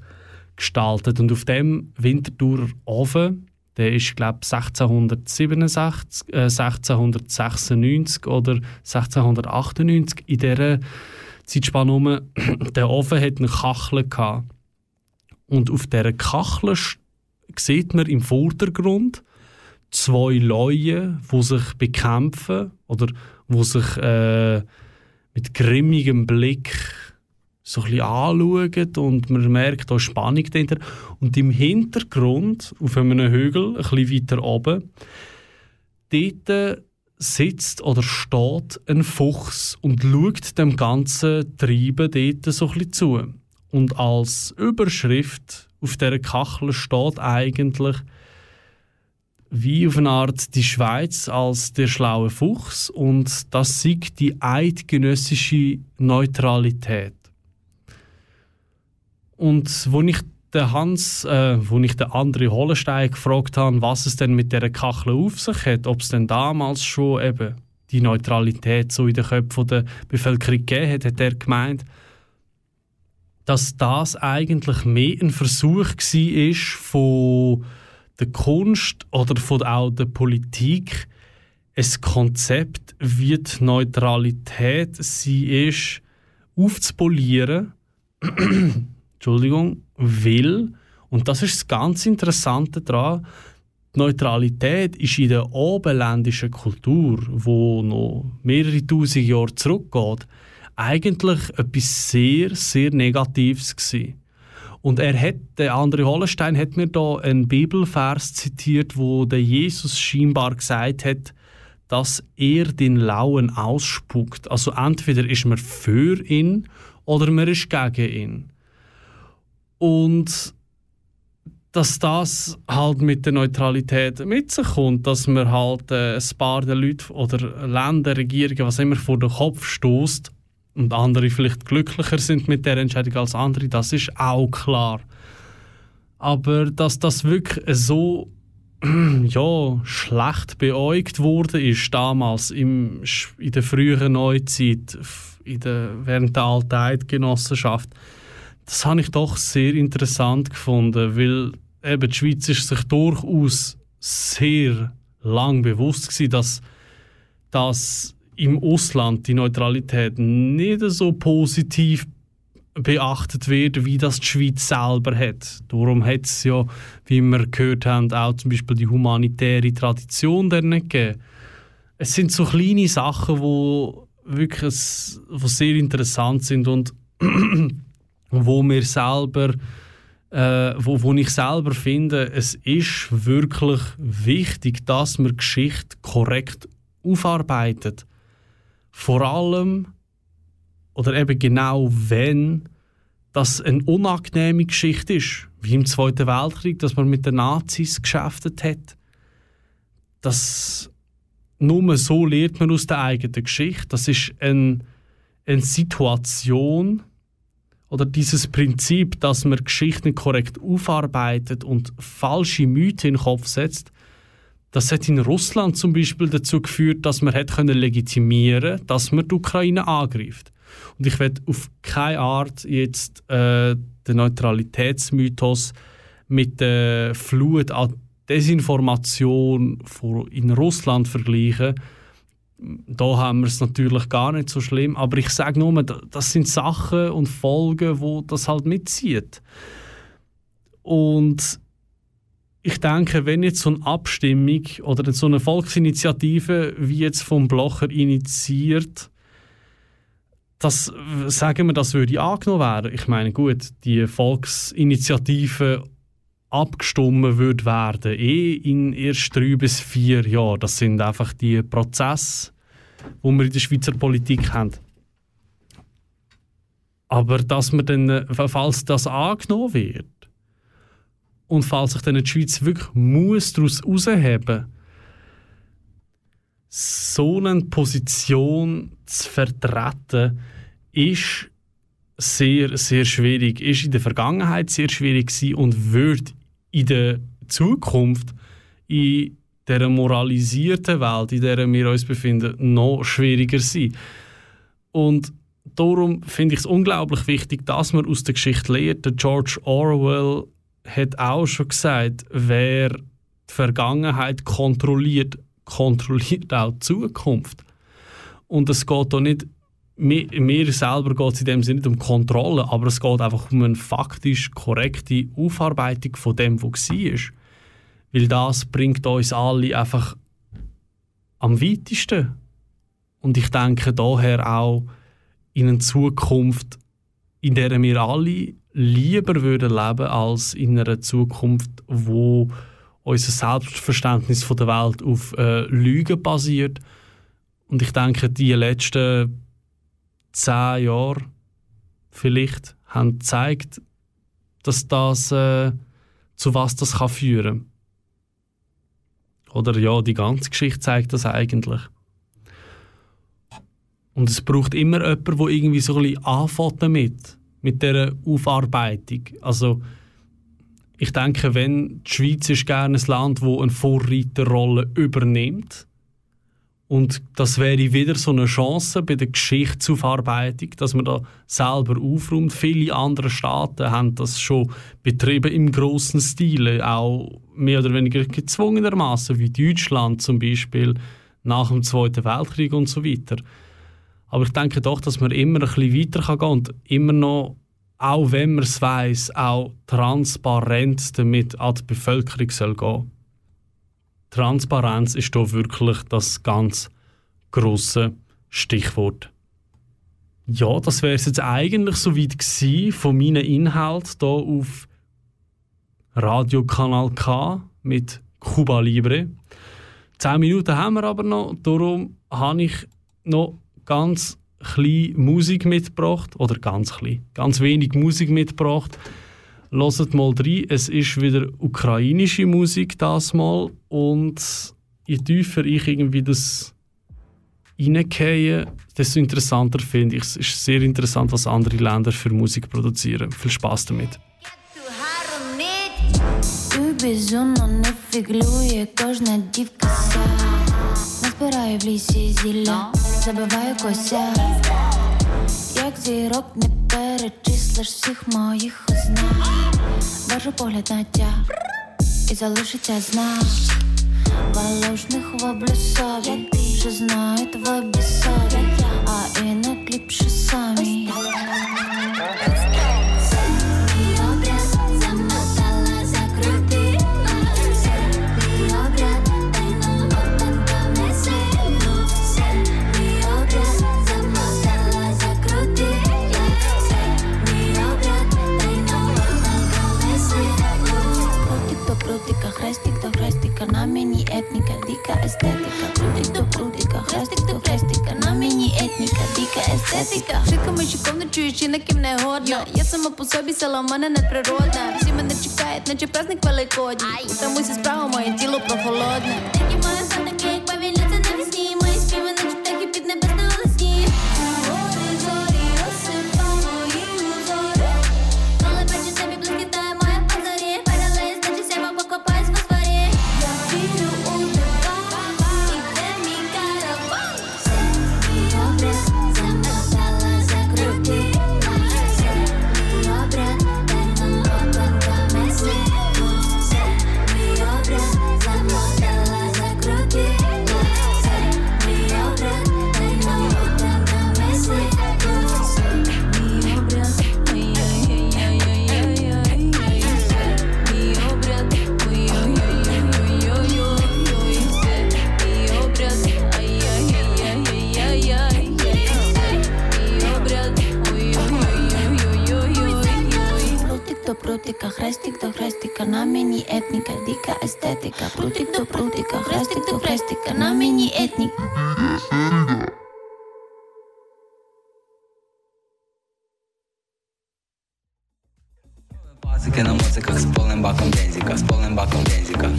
gestaltet. Und auf dem Winterthurer Ofen, der ist glaube 1667, äh, 1696 oder 1698 in dieser Zeitspanne, der Ofen hat eine Kachel gehabt und auf dieser Kachel sieht man im Vordergrund zwei Leute, die sich bekämpfen oder die sich äh, mit grimmigem Blick so ein anschauen und man merkt, da ist Spannung dahinter. Und im Hintergrund, auf einem Hügel, ein bisschen weiter oben, dort sitzt oder steht ein Fuchs und schaut dem ganzen Treiben dort so ein bisschen zu. Und als Überschrift auf der Kachel steht eigentlich wie auf eine Art die Schweiz als der schlaue Fuchs und das sieht die eidgenössische Neutralität. Und wo ich den Hans, äh, wo ich den André Hollenstein gefragt habe, was es denn mit der Kachel auf sich hat, ob es denn damals schon eben die Neutralität so in den Köpfen der Bevölkerung gegeben hat, hat er gemeint, dass das eigentlich mehr ein Versuch war von der Kunst oder von auch der Politik, ein Konzept wie die Neutralität sie ist, aufzupolieren. Entschuldigung, will, und das ist das ganz Interessante daran, die Neutralität ist in der oberländischen Kultur, wo noch mehrere tausend Jahre zurückgeht, eigentlich etwas sehr, sehr Negatives gewesen. Und er hat, der André Hollenstein hat mir da einen Bibelvers zitiert, wo der Jesus scheinbar gesagt hat, dass er den Lauen ausspuckt. Also entweder ist man für ihn oder man ist gegen ihn. Und dass das halt mit der Neutralität mit sich kommt, dass man halt äh, ein paar der Leute oder Länder, Regierungen, was immer vor den Kopf stoßt und andere vielleicht glücklicher sind mit der Entscheidung als andere, das ist auch klar. Aber dass das wirklich so ja, schlecht beäugt wurde ist damals im, in der frühen Neuzeit, in der, während der alten. Das habe ich doch sehr interessant gefunden, weil eben die Schweiz ist sich durchaus sehr lang bewusst gewesen, dass, dass im Ausland die Neutralität nicht so positiv beachtet wird, wie das die Schweiz selber hat. Darum hat es ja, wie wir gehört haben, auch zum Beispiel die humanitäre Tradition der nicht gegeben. Es sind so kleine Sachen, wo wirklich wo sehr interessant sind und wo wir selber äh, wo, wo ich selber finde, es ist wirklich wichtig, dass man Geschichte korrekt aufarbeitet. Vor allem oder eben genau wenn das eine unangenehme Geschichte ist, wie im Zweiten Weltkrieg, dass man mit den Nazis geschäftet hat. Das nur so lernt man aus der eigenen Geschichte. Das ist eine, eine Situation oder dieses Prinzip, dass man Geschichten korrekt aufarbeitet und falsche Mythen in den Kopf setzt, das hat in Russland zum Beispiel dazu geführt, dass man hat können legitimieren, dass man die Ukraine angreift. Und ich werde auf keine Art jetzt äh, den Neutralitätsmythos mit der Flut an Desinformation in Russland vergleichen. Da haben wir es natürlich gar nicht so schlimm, aber ich sage nur, das sind Sachen und Folgen, wo das halt mitzieht. Und ich denke, wenn jetzt so eine Abstimmung oder so eine Volksinitiative wie jetzt vom Blocher initiiert, das, sagen wir, das würde angenommen werden. Ich meine, gut, die Volksinitiative abgestimmt wird werden, eh in erst drei bis vier Jahren. Das sind einfach die Prozesse, die wir in der Schweizer Politik haben. Aber dass man dann, falls das angenommen wird und falls sich dann die Schweiz wirklich muss daraus herausheben so eine Position zu vertreten, ist sehr, sehr schwierig. Ist in der Vergangenheit sehr schwierig gewesen und wird in der Zukunft in der moralisierten Welt, in der wir uns befinden, noch schwieriger sein. Und darum finde ich es unglaublich wichtig, dass man aus der Geschichte lernt. Der George Orwell hat auch schon gesagt, wer die Vergangenheit kontrolliert, kontrolliert auch die Zukunft. Und es geht hier nicht, mir, mir selber geht es in dem Sinne nicht um Kontrolle, aber es geht einfach um eine faktisch korrekte Aufarbeitung von dem, was war. Weil das bringt uns alle einfach am weitesten. Und ich denke daher auch in eine Zukunft, in der wir alle lieber würden leben als in einer Zukunft, wo unser Selbstverständnis von der Welt auf äh, Lügen basiert. Und ich denke, die letzten zehn Jahre vielleicht haben gezeigt, dass das äh, zu was das kann führen. Oder ja, die ganze Geschichte zeigt das eigentlich. Und es braucht immer jemanden, der irgendwie so ein bisschen anfängt damit, mit dieser Aufarbeitung. Also ich denke, wenn die Schweiz ist gerne ein Land, wo eine Vorreiterrolle übernimmt und das wäre wieder so eine Chance bei der Geschichtsaufarbeitung, dass man da selber aufräumt. Viele andere Staaten haben das schon betrieben im großen Stile, auch mehr oder weniger gezwungenermaßen, wie Deutschland zum Beispiel nach dem Zweiten Weltkrieg und so weiter. Aber ich denke doch, dass man immer ein bisschen weiter gehen kann und immer noch auch wenn man es weiss, auch transparent damit an die Bevölkerung soll gehen. Transparenz ist hier wirklich das ganz große Stichwort. Ja, das wäre jetzt eigentlich soweit gewesen von meinen Inhalten hier auf Radiokanal K mit Cuba Libre. Zehn Minuten haben wir aber noch, darum habe ich noch ganz klein Musik mitgebracht, oder ganz klein, ganz wenig Musik mitgebracht. Hört mal rein, es ist wieder ukrainische Musik das mal und je tiefer ich irgendwie das reingehe, desto interessanter finde ich es. Es ist sehr interessant, was andere Länder für Musik produzieren. Viel Spaß damit. безумно не фіглює кожна дівка ся Назбираю в лісі зілля, забиваю кося. Як зірок не перечислиш всіх моїх ознак. Бажу погляд на тя і залишиться знак. Волошних воблю собі, що знають в обісові А і не до хрестика, на мені етніка, дика естетика, Прудик до прудика, хрестик до хрестика, на мені етніка, дика естетика. Шиками мечиком не чуючи, на ким не годна. Я сама по собі села, в мене неприродна. Всі мене чекають, наче праздник великодній. Там усі справа, моє тіло прохолодне. Такі мої сонники, як повільняться прутика, хрестик до хрестика, на мені етніка, дика естетика. Прутик до прутика, хрестик до хрестика, на мені етніка. Пасики на моциках з повним баком бензика, з повним баком бензика.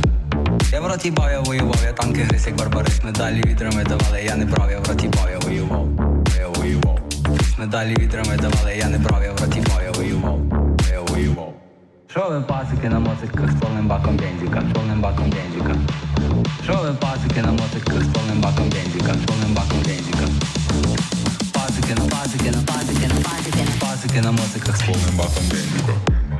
Я в роті бав, я воював, я танки гриз, як барбарис, медалі відрами давали, я не брав, я в роті бав, я воював, я воював. Медалі відрами давали, я не брав, я в роті бав, я воював, я воював. Шовен пасики на моциках, ствольним баком бензіка, ствольним баком бензіка. Шовен пасики на моциках, ствольним баком бензіка, ствольним баком бензіка. Пасики на пасики на пасики на пасики на пасики на моциках, ствольним баком бензіка.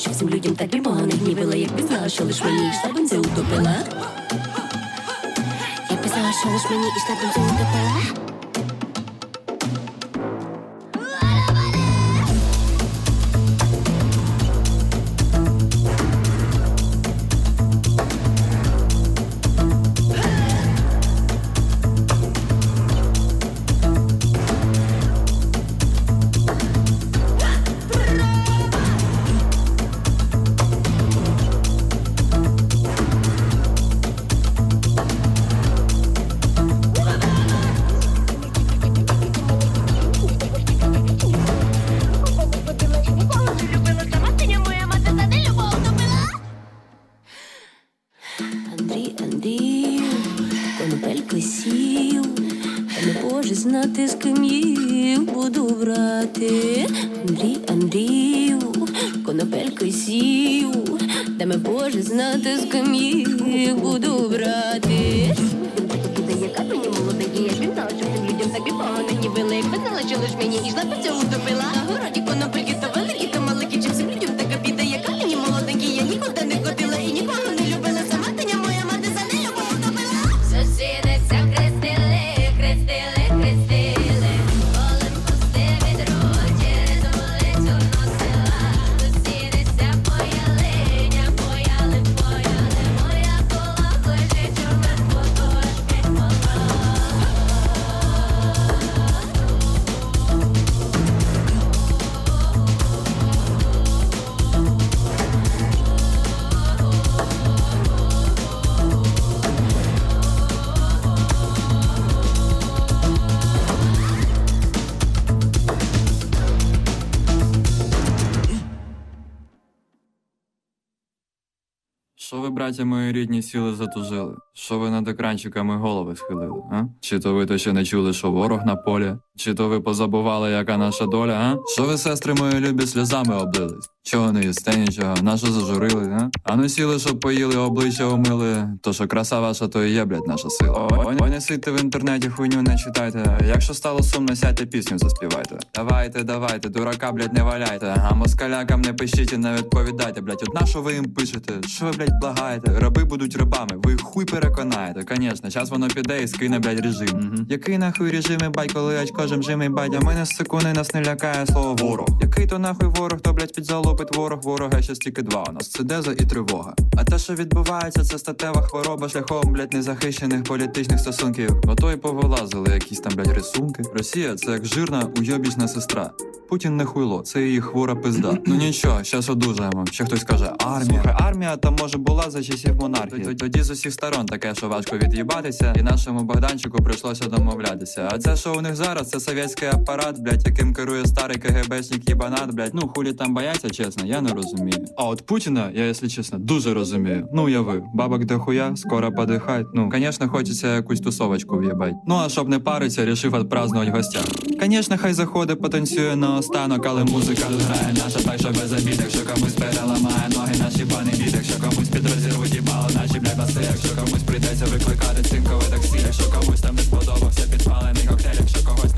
Що всім людям так і погано гнівила, як він що лиш мені йшла бензи утопила. Як він що лиш мені йшла бензи утопила. Що мої рідні, сіли затужили? Що ви над екранчиками голови схилили? А? Чи то ви то ще не чули, що ворог на полі? Чи то ви позабували, яка наша доля? А? Що ви, сестри мої любі, сльозами облились? Чого не їсте нічого? Нащо зажурили? А? а ну сіли, щоб поїли, обличчя умили. То що краса ваша, то і є, блядь, наша сила. Ой, ой, не сидьте в інтернеті, хуйню не читайте. Якщо стало сумно, сядьте пісню заспівайте. Давайте, давайте, дурака, блядь, не валяйте. А москалякам не пишіть і не відповідайте, блядь. От на що ви їм пишете? Що ви, блядь, благаєте? Раби будуть рабами, ви хуй переконаєте. Конечно, час воно піде і скине, блядь, режим. Який нахуй режим, бать, коли очко жим жим бать, а мене з секунди нас не лякає слово ворог. Який то нахуй ворог, то блядь, підзалопить ворог, ворога ще стільки два. У нас це деза і тривога. А те, що відбувається, це статева хвороба шляхом, блядь, незахищених політичних стосунків. Ото й повилазили якісь там, блядь, рисунки. Росія це як жирна уйобічна сестра. Путін не хуйло, це її хвора пизда. Ну нічого, щас одужаємо. Ще хтось каже, армія. Слухай, армія там може була за часів монархії. Тоді з усіх сторон таке, що важко від'їбатися, і нашому Богданчику прийшлося домовлятися. А це, що у них зараз, це совєтський апарат, блядь, яким керує старий КГБшник їбанат, блядь. Ну хулі там бояться, чесно, я не розумію. А от Путіна, я, якщо чесно, дуже розумію. Ну уяви, бабок дохуя, скоро подихать. Ну, звісно, хочеться якусь тусовочку в'їбать. Ну а щоб не париться, рішив отпразднувати в гостях. Звісно, хай заходить, потанцює на останок, але музика грає наша, так що без обід, якщо комусь переламає ноги, наші пани бід, якщо комусь під розірвуть їбало, наші бля баси, якщо комусь прийдеться викликати цинкове таксі, якщо комусь там не сподобався підпалений коктейль, якщо когось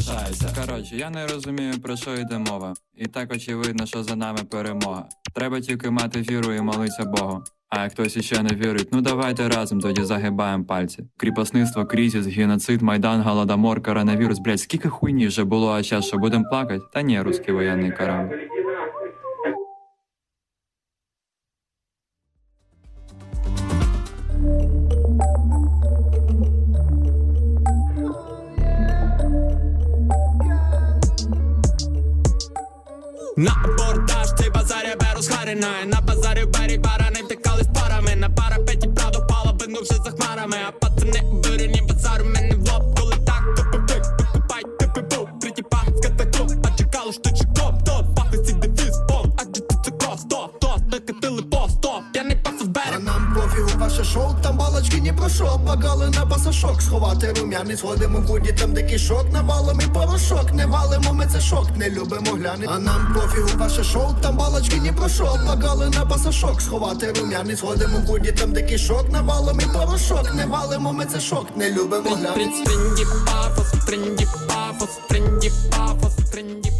залишаються. Коротше, я не розумію про що йде мова. І так очевидно, що за нами перемога. Треба тільки мати віру і молитися Богу. А як хтось іще не вірить, ну давайте разом тоді загибаємо пальці. Кріпосництво, кризис, геноцид, майдан, голодомор, коронавірус, блять, скільки хуйні вже було, а час що будем плакати? Та ні, русський воєнний корабль. На абордаж цей базар я беру з На базарі в бері барани втекали з парами. На парапеті правда пала, бинув вже за хмарами. А пацани у вирині базару мене ваше шоу, там балочки ні про що Багали на пасашок сховати рум'яний, сходимо в худі, там де кишок навалом і порошок не валимо, ми це шок, не любимо гляни. А нам пофігу ваше шоу, там балочки ні про що, погали на пасашок, сховати рум'яний, сходимо в худі, там де кишок навалом і порошок не валимо, ми це шок, не любимо гляни. Тренди пафос, тренди пафос, тренди пафos, тренди